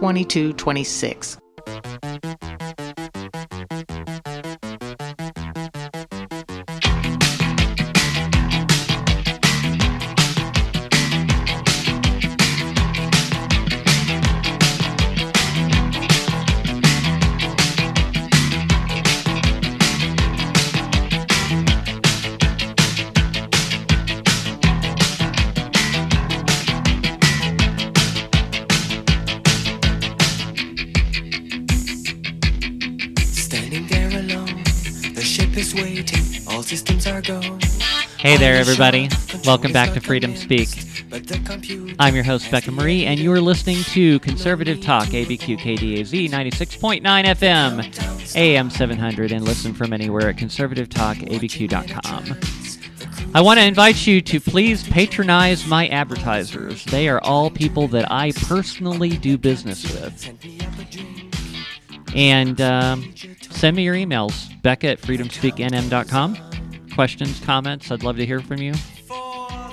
2226. Everybody. Welcome back to Freedom Speak. I'm your host, Becca Marie, and you are listening to Conservative Talk, ABQ KDAZ 96.9 FM, AM 700, and listen from anywhere at conservativetalkabq.com. I want to invite you to please patronize my advertisers. They are all people that I personally do business with. And um, send me your emails, Becca at freedomspeaknm.com. Questions, comments, I'd love to hear from you.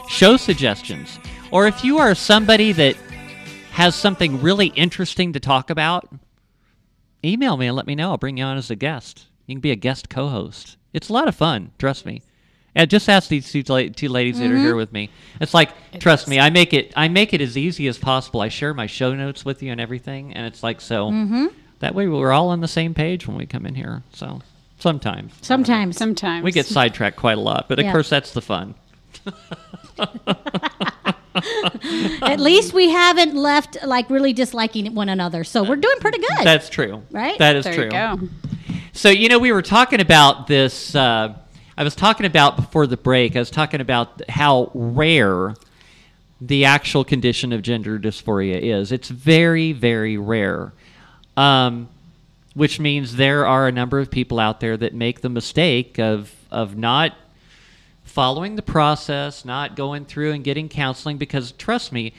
Show suggestions. Or if you are somebody that has something really interesting to talk about, email me and let me know. I'll bring you on as a guest. You can be a guest co host. It's a lot of fun, trust me. And just ask these two, two ladies that are here mm-hmm. with me. It's like, trust me, I make it. I make it as easy as possible. I share my show notes with you and everything, and it's like so. Mm-hmm. That way, we're all on the same page when we come in here. So sometimes Sometimes. Sometimes we get sidetracked quite a lot, but of Yeah. course that's the fun. [laughs] At least we haven't left like really disliking one another. So we're doing pretty good. That's true. Right? That is There true. you go. So you know, we were talking about this. Uh, I was talking about before the break. I was talking about how rare the actual condition of gender dysphoria is. It's very, very rare. Um, which means there are a number of people out there that make the mistake of of not following the process, not going through and getting counseling because trust me,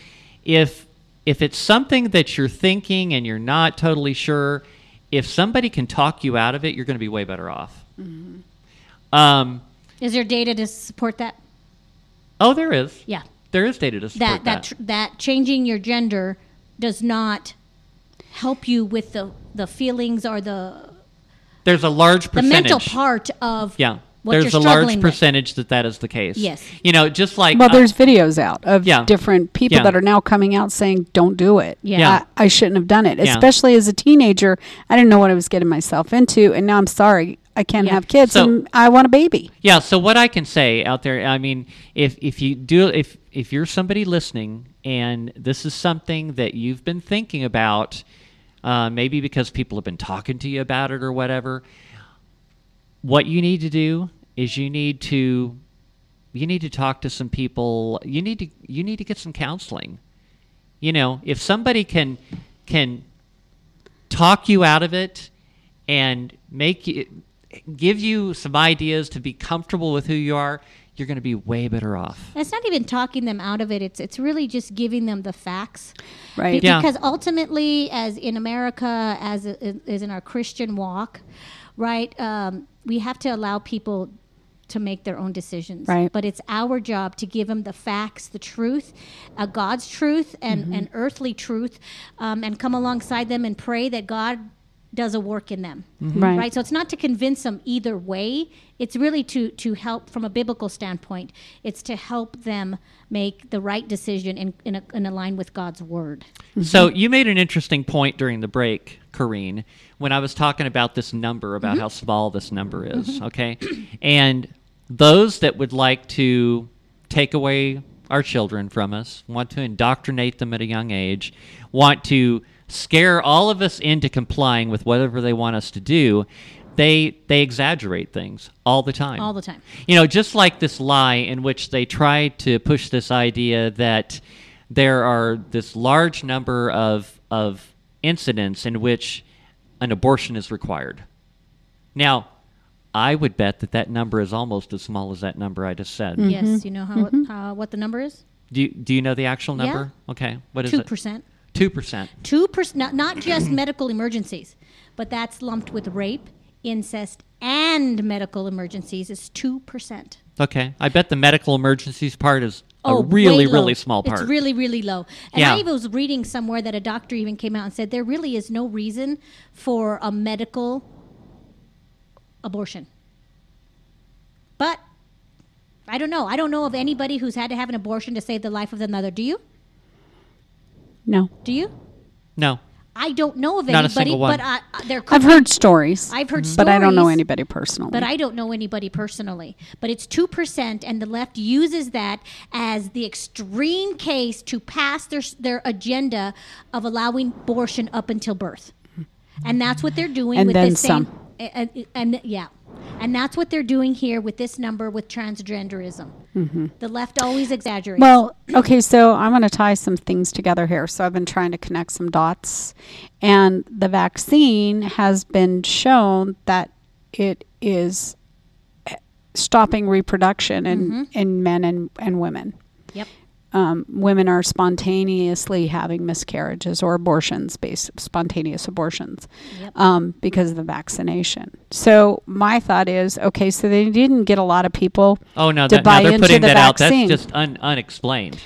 if if it's something that you're thinking and you're not totally sure, if somebody can talk you out of it, you're going to be way better off. Um, Is there data to support that? oh, there is. Yeah. There is data to support That that. that tr- that changing your gender does not help you with the the feelings or the There's a large the percentage. mental part of Yeah. what There's you're a large struggling with. percentage that that is the case. Yes. You know, just like Well, uh, there's videos out of Yeah. different people Yeah. that are now coming out saying, "Don't do it." Yeah. Yeah. I, I shouldn't have done it. Yeah. Especially as a teenager, I didn't know what I was getting myself into, and now I'm sorry I can't Yeah. have kids, So- and I want a baby. Yeah, so what I can say out there, I mean, if if you do if if you're somebody listening and this is something that you've been thinking about, uh, maybe because people have been talking to you about it or whatever, what you need to do is you need to you need to talk to some people. You need to you need to get some counseling. You know, if somebody can can talk you out of it and make you give you some ideas to be comfortable with who you are, you're going to be way better off. And It's not even talking them out of it. It's it's really just giving them the facts. Right. Be- Yeah. Because ultimately, as in America, as i- as in our Christian walk, right, um, we have to allow people to make their own decisions. Right. But it's our job to give them the facts, the truth, uh, God's truth, and, Mm-hmm. and earthly truth, um, and come alongside them and pray that God does a work in them. Mm-hmm. Right. Right. So it's not to convince them either way. It's really to to help from a biblical standpoint. It's to help them make the right decision in in, a, in line with God's word. Mm-hmm. So you made an interesting point during the break, Corinne, when I was talking about this number, about mm-hmm. how small this number is. Okay, and those that would like to take away our children from us, want to indoctrinate them at a young age, want to scare all of us into complying with whatever they want us to do. They they exaggerate things all the time. All the time. You know, just like this lie in which they try to push this idea that there are this large number of of incidents in which an abortion is required. Now, I would bet that that number is almost as small as that number I just said. Yes, you know how uh, what the number is? Do you, do you know the actual Yeah. number? Okay, what is Two it? percent. Two percent. Two percent. Not not just [clears throat] medical emergencies, but that's lumped with rape, incest, and medical emergencies is two percent. Okay, I bet the medical emergencies part is a Oh, really really small part. It's really, really low. And Yeah. I even was reading somewhere that a doctor even came out and said there really is no reason for a medical abortion. But I don't know. I don't know of anybody who's had to have an abortion to save the life of another. Do you? No, Do you? no. I don't know of Not a anybody, single one. but I, I- there could I've be- heard stories. I've heard stories, but I don't know anybody personally. But I don't know anybody personally. But it's 2%, and the left uses that as the extreme case to pass their, their agenda of allowing abortion up until birth. And that's what they're doing And with then this same. some. And, and, yeah. And that's what they're doing here with this number with transgenderism. The left always exaggerates. Well, okay, so I'm going to tie some things together here. So I've been trying to connect some dots, and the vaccine has been shown that it is stopping reproduction in, Mm-hmm. in men and, and women. Um, women are spontaneously having miscarriages or abortions, based spontaneous abortions, Yep. um, because of the vaccination. So my thought is, okay, so they didn't get a lot of people. Oh no, to that, buy they're into putting the that out. That's just un, unexplained.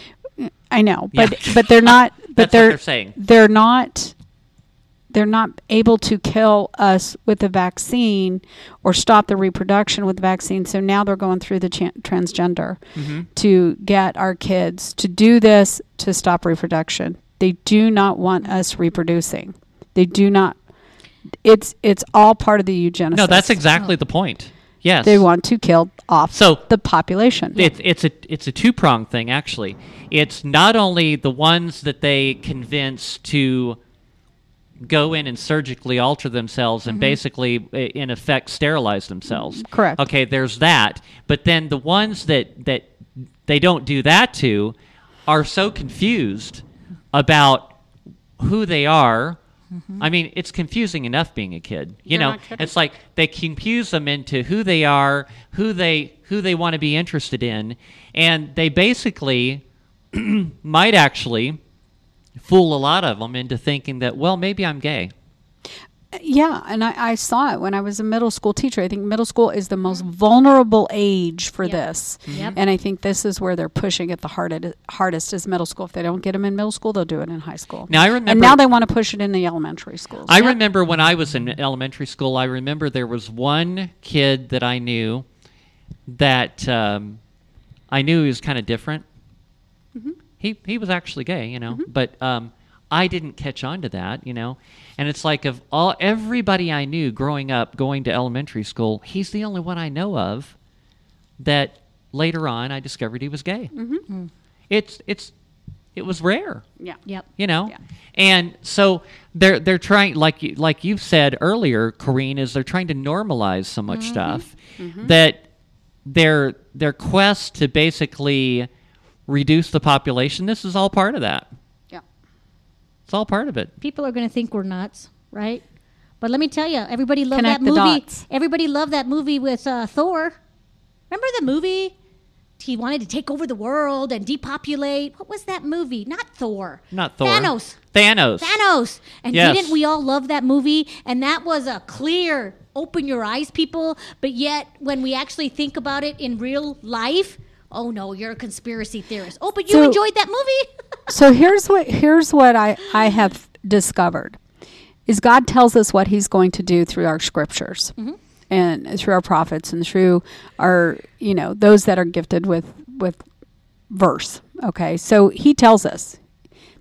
I know, Yeah. but but they're not. [laughs] But That's what they're they're saying. They're not. They're not able to kill us with the vaccine or stop the reproduction with the vaccine. So now they're going through the chan transgender Mm-hmm. to get our kids to do this to stop reproduction. They do not want us reproducing. They do not. It's it's all part of the eugenics. No, that's exactly the point. Yes. They want to kill off So- the population. It's it's a it's a two pronged thing actually. It's not only the ones that they convince to go in and surgically alter themselves and mm-hmm. basically in effect sterilize themselves. Mm-hmm. Correct. Okay, there's that. But then the ones that that they don't do that to are so confused about who they are. Mm-hmm. I mean, it's confusing enough being a kid. You You're know, it's like they confuse them into who they are, who they who they want to be interested in, and they basically [clears throat] might actually fool a lot of them into thinking that well maybe I'm gay. Yeah, and I, I saw it when I was a middle school teacher. I think middle school is the most vulnerable age for Yep. this, Yep. and I think this is where they're pushing it the hardest. Hardest is middle school. If they don't get them in middle school, they'll do it in high school. Now, I and remember- now they want to push it in the elementary schools. I remember when I was in elementary school, I remember there was one kid that I knew that um, I knew he was kind of different. He he was actually gay, you know, but um, I didn't catch on to that, you know. And it's like of all everybody I knew growing up, going to elementary school, he's the only one I know of that later on I discovered he was gay. Mm-hmm. It's it's it was rare yeah, Yep. you know Yeah. and so they're they're trying like you like you've said earlier Corinne is they're trying to normalize so much stuff that their their quest to basically reduce the population this is all part of that yeah. it's all part of it People are going to think we're nuts, right? But let me tell you, everybody loved Connect that the movie. dots. Everybody loved that movie with uh, Thor. Remember the movie? He wanted to take over the world and depopulate. What was that movie? Not Thor. not Thor Thanos. Thanos Thanos. And Yes. didn't we all love that movie? And that was a clear, open your eyes, people. But yet, when we actually think about it in real life, oh no, you're a conspiracy theorist. Oh, but you So- enjoyed that movie? [laughs] So here's what here's what I I have discovered is God tells us what He's going to do through our scriptures and through our prophets and through our you know those that are gifted with with verse. Okay, so He tells us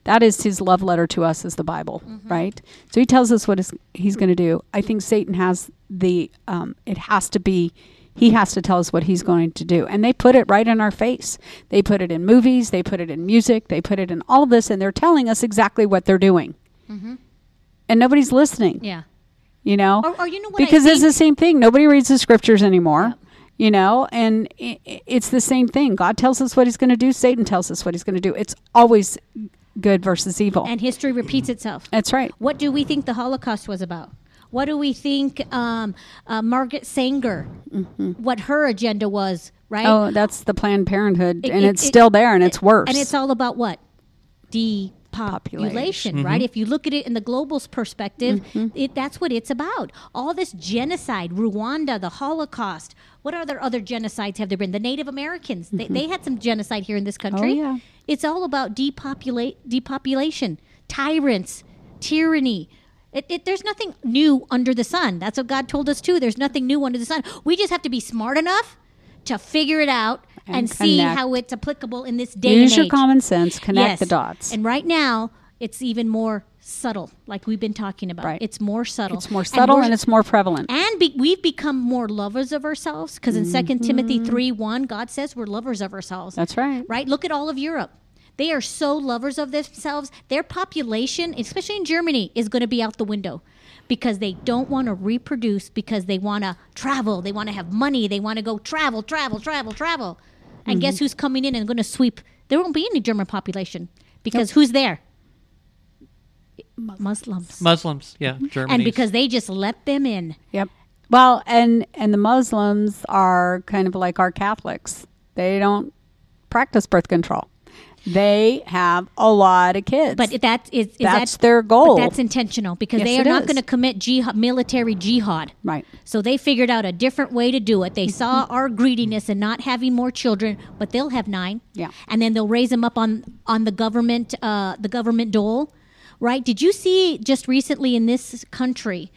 that is His love letter to us is the Bible, right? So He tells us what is, He's going to do. I think Satan has the um, it has to be he has to tell us what he's going to do. And they put it right in our face. They put it in movies, they put it in music, they put it in all of this, and they're telling us exactly what they're doing. Mm-hmm. And nobody's listening, yeah. you know? Or- or you know what I Because it's think? the same thing. Nobody reads the scriptures anymore. You know, and it's the same thing. God tells us what He's going to do. Satan tells us what He's going to do. It's always good versus evil. And history repeats mm-hmm. itself. That's right. What do we think the Holocaust was about? What do we think um, uh, Margaret Sanger, what her agenda was, right? Oh, that's the Planned Parenthood, It- and it- it's it- still there, and it's worse. And it's all about what? Depopulation, Population. right? If you look at it in the global perspective, it, that's what it's about. All this genocide, Rwanda, the Holocaust. What other other genocides have there been? The Native Americans. They, they had some genocide here in this country. Oh, yeah. It's all about depopulate, depopulation, tyrants, tyranny. It, it, there's nothing new under the sun. That's what God told us too. There's nothing new under the sun. We just have to be smart enough to figure it out and, And see how it's applicable in this day Use and your common sense, connect Yes. the dots. And right now, it's even more subtle, like we've been talking about. Right. It's more subtle. it's more subtle we're- and it's more prevalent. and be, we've become more lovers of ourselves because in Second Timothy Mm-hmm. 3 1, God says we're lovers of ourselves. That's right. Right? Look at all of Europe. They are so lovers of themselves. Their population, especially in Germany, is going to be out the window because they don't want to reproduce because they want to travel. They want to have money. They want to go travel, travel, travel, travel. And Mm-hmm. guess who's coming in and going to sweep? There won't be any German population because who's there? Muslims. Muslims yeah Germany And because they just let them in. Yep. Well, and and the Muslims are kind of like our Catholics. They don't practice birth control. They have a lot of kids. But that is, is That's that, their goal. But that's intentional because Yes, they are not going to commit jihad, military jihad. right. So they figured out a different way to do it. They saw [laughs] our greediness and not having more children, but they'll have nine. Yeah. and then they'll raise them up on on the government uh, the government dole, right? Did you see just recently in this country?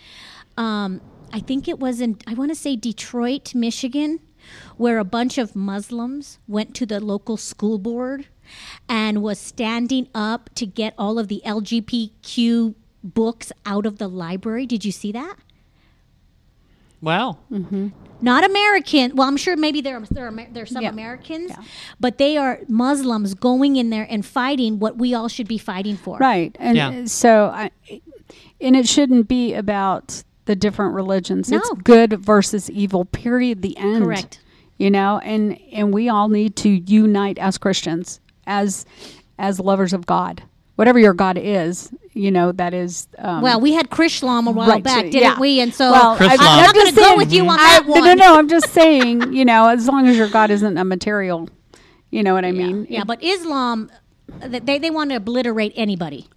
Um, I think it was in I want to say Detroit, Michigan, where a bunch of Muslims went to the local school board and was standing up to get all of the LGBTQ books out of the library. Did you see that? Wow. Mm-hmm. not American. Well, I'm sure maybe there are there are, there are some Yeah. Americans, but they are Muslims going in there and fighting what we all should be fighting for. Right. And Yeah. so I and it shouldn't be about the different religions. It's good versus evil. Period. The end. Correct. You know, and and we all need to unite as Christians, as as lovers of God. Whatever your God is, you know, that is um, Well, we had Chrislam a while Right, back, didn't yeah. we? And so Well, I'm, not going to go saying- with you on I- that no, one. no, no. I'm just saying, [laughs] you know, as long as your God isn't a material, you know what I mean. Yeah, but Islam, they they want to obliterate anybody,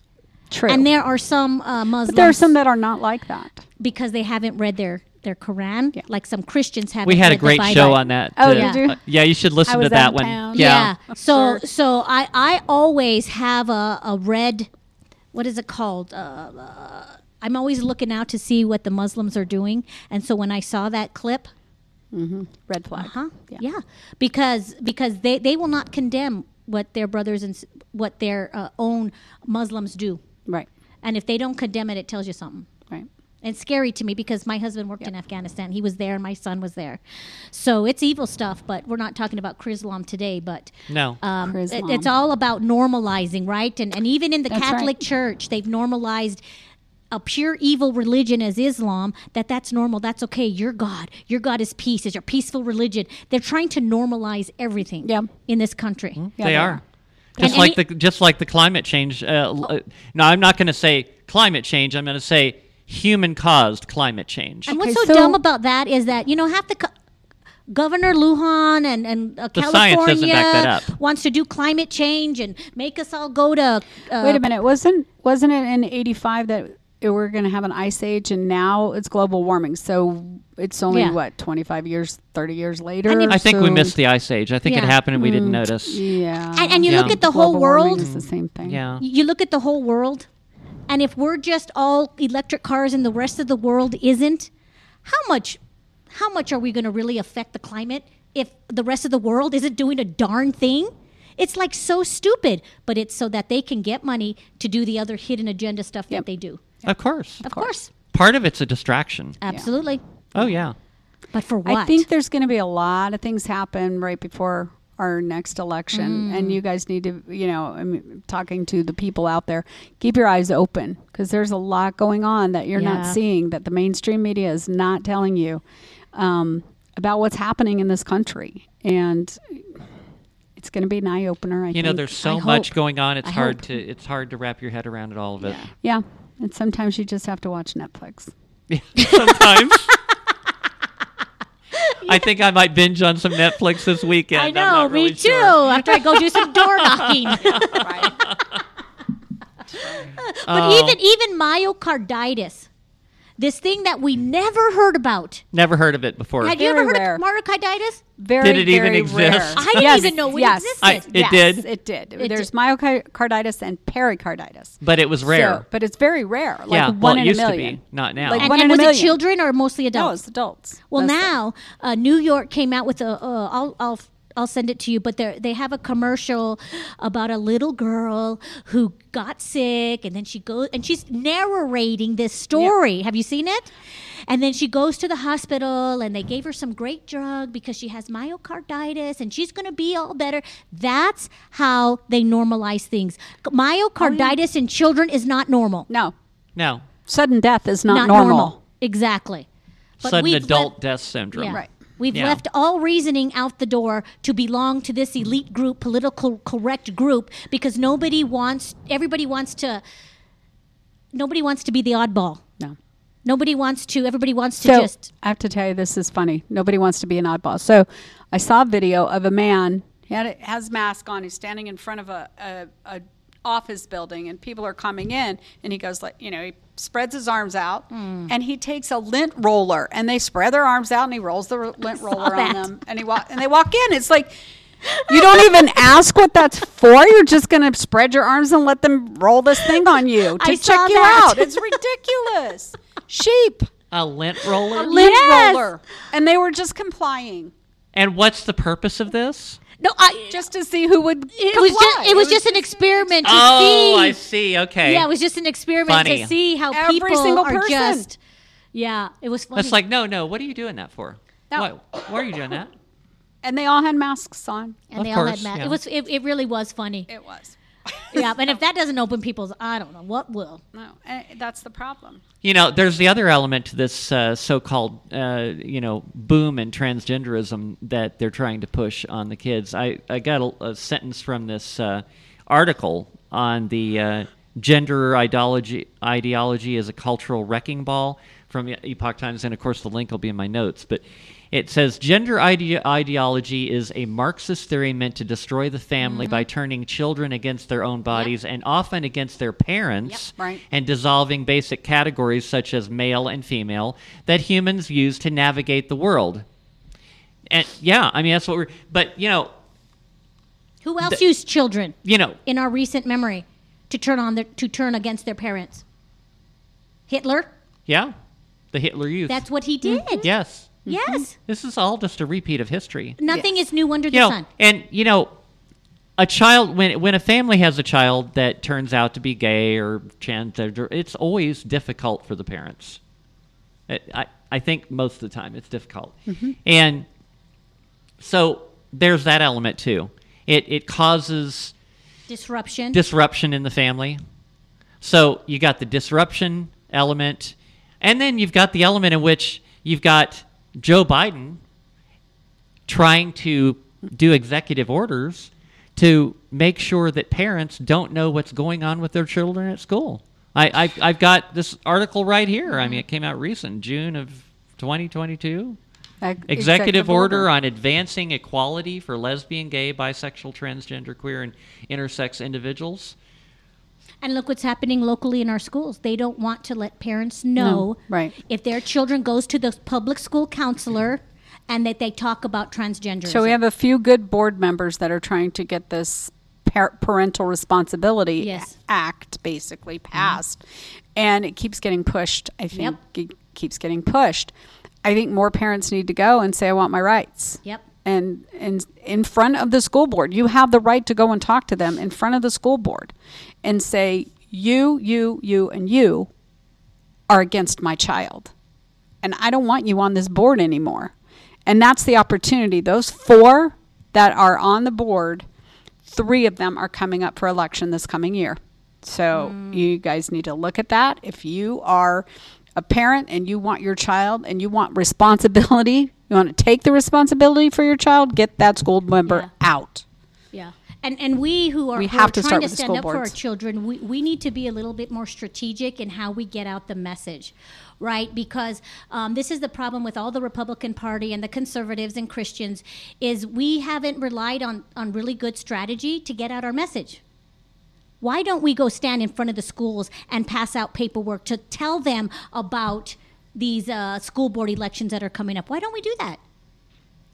True. and there are some uh, Muslims. but there are some that are not like that. because they haven't read their their Quran, like some Christians haven't. We had a read the great Bible. show on that. Oh, did you? uh, yeah, you should listen I was to that out of one. town. Yeah. So Sure. so I I always have a a red, what is it called? Uh, uh, I'm always looking out to see what the Muslims are doing, and so when I saw that clip, Red flag. Uh-huh. Yeah. yeah, because because they they will not condemn what their brothers and what their uh, own Muslims do, Right. and if they don't condemn it, it tells you something. Right. It's scary to me because my husband worked in Afghanistan. He was there, and my son was there. So it's evil stuff. But we're not talking about Chrislam today. But No. um, it- Chrislam. it's all about normalizing, right? And and even in the That's Catholic right. Church, they've normalized a pure evil religion as Islam. That that's normal. That's okay. Your God, your God is peace. Is your peaceful religion. They're trying to normalize everything. Yeah. in this country. Yeah, they they are. are. Just And- like and the just like the climate change. Uh, l- uh, no, I'm not going to say climate change. I'm going to say human caused climate change. And what's so, so- dumb about that is that you know half the. Co- Governor Lujan and and uh, California doesn't back that up. wants to do climate change and make us all go to. Uh, Wait a minute. Wasn't wasn't it in '85 that it- we're going to have an ice age, and now it's global warming? So it's only Yeah. what 25 years, 30 years later. And if- I think we missed the ice age. I think it happened and we didn't mm-hmm. notice. Yeah. And, and you Yeah. look at the whole Global warming world. is the same thing. Yeah. You look at the whole world, and if we're just all electric cars and the rest of the world isn't, how much, how much are we going to really affect the climate if the rest of the world isn't doing a darn thing? It's like so stupid, but it's so that they can get money to do the other hidden agenda stuff that they do. Of course. Of course, Part of it's a distraction. absolutely. Oh yeah. But for what? I think there's going to be a lot of things happen right before our next election, Mm. and you guys need to, you know, I mean, talking to the people out there, keep your eyes open because there's a lot going on that you're Yeah. not seeing that the mainstream media is not telling you um, about what's happening in this country, and it's going to be an eye opener. I You think. know, there's so I much hope. going on. It's I hard hope. to it's hard to wrap your head around it all of it. yeah, and sometimes you just have to watch Netflix. [laughs] Sometimes. I think I might binge on some Netflix this weekend. I know, me really too. sure. After I go do some door [laughs] knocking. But Oh. even even myocarditis, this thing that we never heard about. Never heard of it before. Had you Very ever rare. heard of myocarditis? Very, Did it even very exist? rare. I didn't Yes, even know it yes. existed. I- it yes, did? It did. It There's did. myocarditis and pericarditis. but it was rare. So, but it's very rare. Like yeah, one well, it in used a to million. be, not now. Like And, one and in a was it children or mostly adults? No, adults? it's adults. Well, Mostly. now uh, New York came out with a. Uh, I'll I'll I'll send it to you. But they they have a commercial about a little girl who got sick, and then she goes and she's narrating this story. Have you seen it? And then she goes to the hospital, and they gave her some great drug because she has myocarditis, and she's going to be all better. That's how they normalize things. Myocarditis in children is not normal. no no, sudden death is not, Not normal. normal. Exactly. But sudden adult let- death syndrome. Yeah. Right. We've Yeah. left all reasoning out the door to belong to this elite group, political correct group, because nobody wants, everybody wants to, nobody wants to be the oddball. No. Nobody wants to. Everybody wants to So just. I have to tell you, this is funny. Nobody wants to be an oddball. So I saw a video of a man. He had a, has mask on. He's standing in front of a, a, a office building, and people are coming in. And he goes like, you know, he spreads his arms out, Hmm. and he takes a lint roller, and they spread their arms out, and he rolls the r- [laughs] lint roller that. on them, and he walk and they walk in. It's like. You [laughs] don't even ask what that's for. You're just going to spread your arms and let them roll this thing on you [laughs] to I check you that. out. It's ridiculous. Sheep A lint roller. A lint Yes. roller, and they were just complying, and what's the purpose of this? No, I. just to see who would. it was just. comply. It was just an experiment to Oh, see. Oh, I see. Okay. Yeah, it was just an experiment Funny. to see how Every people single are person. just. Yeah, it was funny. That's like, no, no. What are you doing that for? No. Why, why are you doing that? and they all had masks on. and Of they all course, had masks. yeah. It was. It, it really was funny. It was. [laughs] yeah, and if that doesn't open people's, I don't know what will. No, that's the problem. You know, there's the other element to this uh, so-called, uh, you know, boom in transgenderism that they're trying to push on the kids. I, I got a, a sentence from this uh, article on the uh, gender ideology ideology as a cultural wrecking ball from Epoch Times, and of course the link will be in my notes. But it says gender ide- ideology is a Marxist theory meant to destroy the family mm-hmm. by turning children against their own bodies and often against their parents Yep, right. and dissolving basic categories such as male and female that humans use to navigate the world. And yeah, I mean that's what we're. But you know, Who else used children you know, in our recent memory to turn on their to turn against their parents? Hitler. yeah, the Hitler Youth. That's what he hmm, did. yes. Mm-hmm. Yes. This is all just a repeat of history. Nothing is new under the you know, sun. and you know, a child when when a family has a child that turns out to be gay or transgender, it's always difficult for the parents. It, I I think most of the time it's difficult, mm-hmm. and so there's that element too. It it causes Disruption. disruption in the family. So you got the disruption element, and then you've got the element in which you've got Joe Biden trying to do executive orders to make sure that parents don't know what's going on with their children at school. I, I've, I've got this article right here. I mean, it came out recent, June of 2022. Ex- Executive, order, on advancing equality for lesbian, gay, bisexual, transgender, queer, and intersex individuals. And look what's happening locally in our schools. They don't want to let parents know right. if their children goes to the public school counselor and that they talk about transgender. So we have a few good board members that are trying to get this par- parental responsibility Yes. act basically mm-hmm. passed, and it keeps getting pushed. I think Yep. it keeps getting pushed. I think more parents need to go and say, "I want my rights." Yep. And and in front of the school board. You have the right to go and talk to them in front of the school board and say, "You, you, you, and you are against my child, and I don't want you on this board anymore." And that's the opportunity. Those four that are on the board, three of them are coming up for election this coming year. So mm. you guys need to look at that. If you are a parent and you want your child and you want responsibility, you want to take the responsibility for your child, get that school member Yeah. out. Yeah. And and we who are, We who have are to trying start to stand up for our children, we, we need to be a little bit more strategic in how we get out the message, right? Because um, this is the problem with all the Republican Party and the conservatives and Christians is we haven't relied on on really good strategy to get out our message. Why don't we go stand in front of the schools and pass out paperwork to tell them about these uh, school board elections that are coming up? Why don't we do that?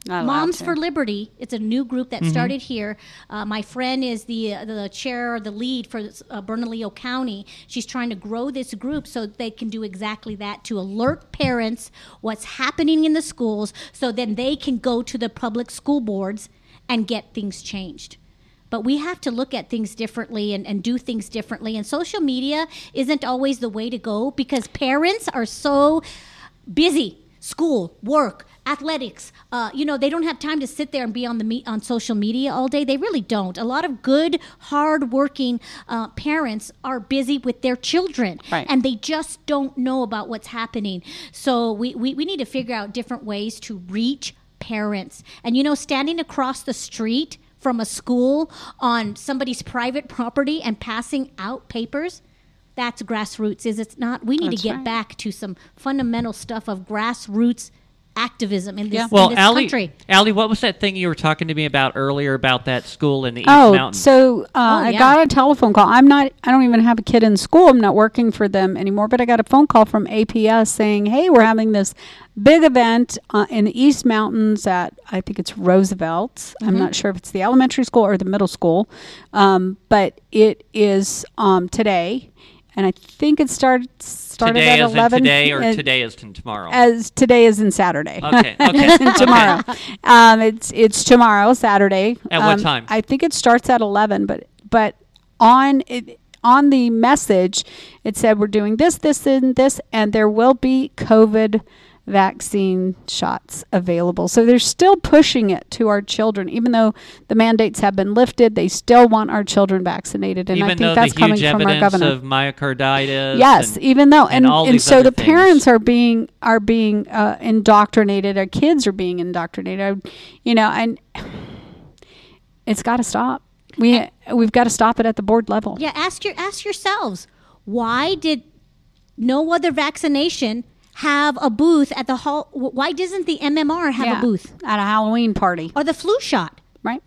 Not Moms to. for Liberty. It's a new group Mm-hmm. that started here. Uh, my friend is the uh, the chair or the lead for uh, Bernalillo County. She's trying to grow this group so they can do exactly that to alert parents what's happening in the schools, so then they can go to the public school boards and get things changed. But we have to look at things differently and, and do things differently. And social media isn't always the way to go because parents are so busy. School work athletics uh, you know they don't have time to sit there and be on the me- on social media all day. They really don't. A lot of good hard working uh, parents are busy with their children Right. and they just don't know about what's happening. So we, we, we need to figure out different ways to reach parents. And you know standing across the street from a school on somebody's private property and passing out papers that's grassroots. Is it's not? We need That's to get right. back to some fundamental stuff of grassroots activism in this, Yeah. in Well, this Alli, country. Alli, what was that thing you were talking to me about earlier about that school in the East Oh, Mountains? so uh, I yeah. got a telephone call. I'm not. I don't even have a kid in school. I'm not working for them anymore. But I got a phone call from APS saying, "Hey, we're having this big event uh, in the East Mountains at I think it's Roosevelt. I'm Mm-hmm. not sure if it's the elementary school or the middle school, um, but it is um, today, and I think it started started today at 11 today or uh, today is in tomorrow. as today is in Saturday. Okay, [laughs] okay, tomorrow. Um, it's it's tomorrow, Saturday. At what Um, time? I think it starts at eleven, but but on it, on the message it said we're doing this, this, and this, and there will be COVID vaccine shots available. So they're still pushing it to our children, even though the mandates have been lifted. They still want our children vaccinated, and Even I think that's coming from our governor. of myocarditis. Yes, and- even though and and all and, these so other the parents are being are being uh, indoctrinated. Our kids are being indoctrinated. You know, and it's got to stop. We we've got to stop it at the board level. Yeah, ask your ask yourselves why did no other vaccination have a booth at the hall? Why doesn't the MMR have Yeah, a booth at a Halloween party, or the flu shot? right?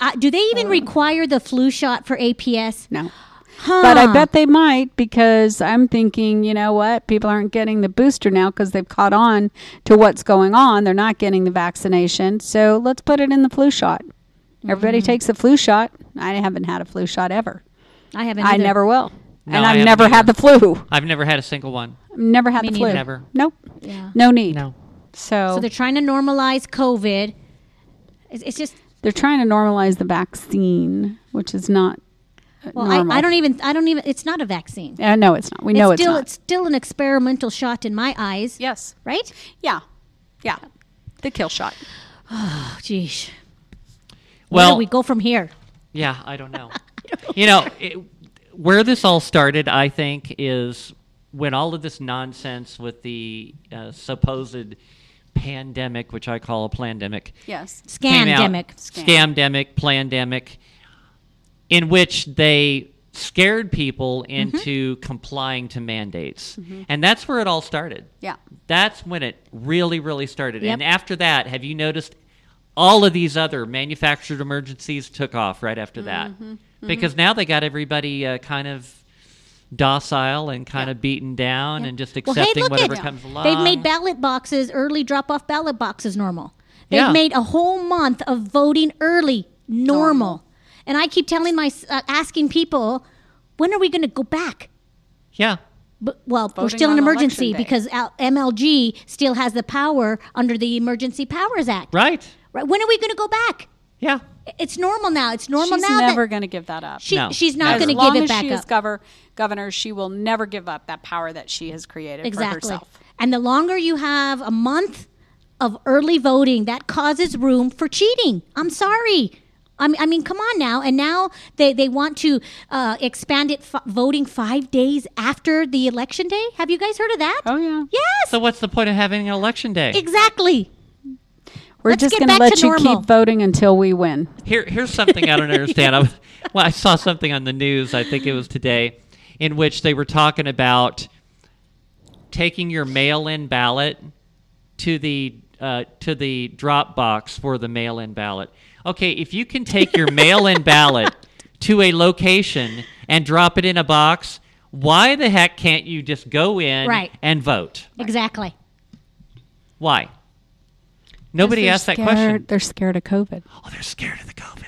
Uh, do they even require the flu shot for APS? No. Huh. But I bet they might because I'm thinking, you know what? People aren't getting the booster now because they've caught on to what's going on. They're not getting the vaccination. So let's put it in the flu shot. Everybody Mm-hmm. takes the flu shot. I haven't had a flu shot ever. I haven't. I never will. No, and I I've haven't never had the flu. I've never had a single one. Never had Me the flu. neither. Never. Nope. Yeah. No need. No. So, So they're trying to normalize COVID. It's, it's just they're trying to normalize the vaccine, which is not uh, well. I, I don't even. I don't even. It's not a vaccine. Uh, no, it's not. We know it's it's, still not. it's still an experimental shot in my eyes. yes. Right? Yeah. Yeah. The kill shot. [sighs] Oh, geez. Where Well, do we go from here? Yeah, I don't know. [laughs] you know, it, where this all started, I think, is when all of this nonsense with the uh, supposed pandemic, which I call a plandemic, Yes. came out- Scamdemic. scamdemic, plandemic, in which they scared people mm-hmm. into complying to mandates, mm-hmm. and that's where it all started. Yeah. That's when it really, really started. Yep. And after that, have you noticed all of these other manufactured emergencies took off right after that? Mm-hmm. Because now they got everybody uh, kind of docile and kind of beaten down and just Well, hey, accepting whatever comes along. They've made ballot boxes, early drop off ballot boxes normal. They've Yeah. made a whole month of voting early normal. And I keep telling my, uh, asking people, when are we going to go back? yeah. But, well, we're still in emergency because MLG still has the power under the Emergency Powers Act. Right. Right? When are we going to go back? Yeah. It's normal now. It's normal She's now. never going to give that up. she, No. she's not going to give it as back she up. is governor, governor, she will never give up that power that she has created for Exactly. herself. And the longer you have a month of early voting, that causes room for cheating. I'm sorry. I mean, I mean, come on now. And now they, they want to uh, expand it f- voting five days after the election day. Have you guys heard of that? Oh yeah. Yes, So what's the point of having an election day? exactly. We're Let's just going to let you normal. keep voting until we win. Here, here's something I don't understand. I, was- [laughs] well, I saw something on the news. I think it was today, in which they were talking about taking your mail-in ballot to the uh, to the drop box for the mail-in ballot. Okay, if you can take your [laughs] mail-in ballot to a location and drop it in a box, why the heck can't you just go in Right. and vote? Exactly. Why? Nobody They're asked that question. They're scared of COVID. Oh, they're scared of the COVID.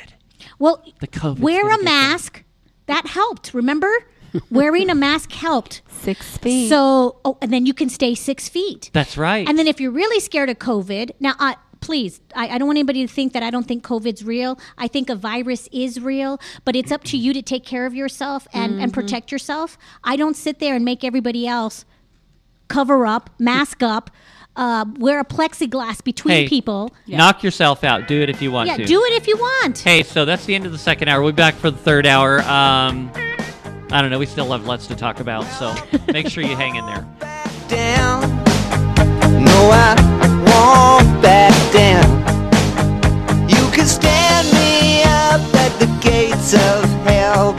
Well, The COVID. wear a mask. That helped. Remember, [laughs] wearing a mask helped. Six feet. So, oh, and then you can stay six feet. That's right. And then if you're really scared of COVID, now, uh, please, I, I don't want anybody to think that I don't think COVID's real. I think a virus is real, but it's up to you to take care of yourself and, and protect yourself. I don't sit there and make everybody else cover up, mask up, uh, wear a plexiglass between hey, people. Yeah. Knock yourself out. Do it if you want yeah, to. do it if you want. Hey, so that's the end of the second hour. We'll be back for the third hour. Um, I don't know. We still have lots to talk about, so [laughs] make sure you hang in there. Down. No, I won't back down. You can stand me up at the gates of hell.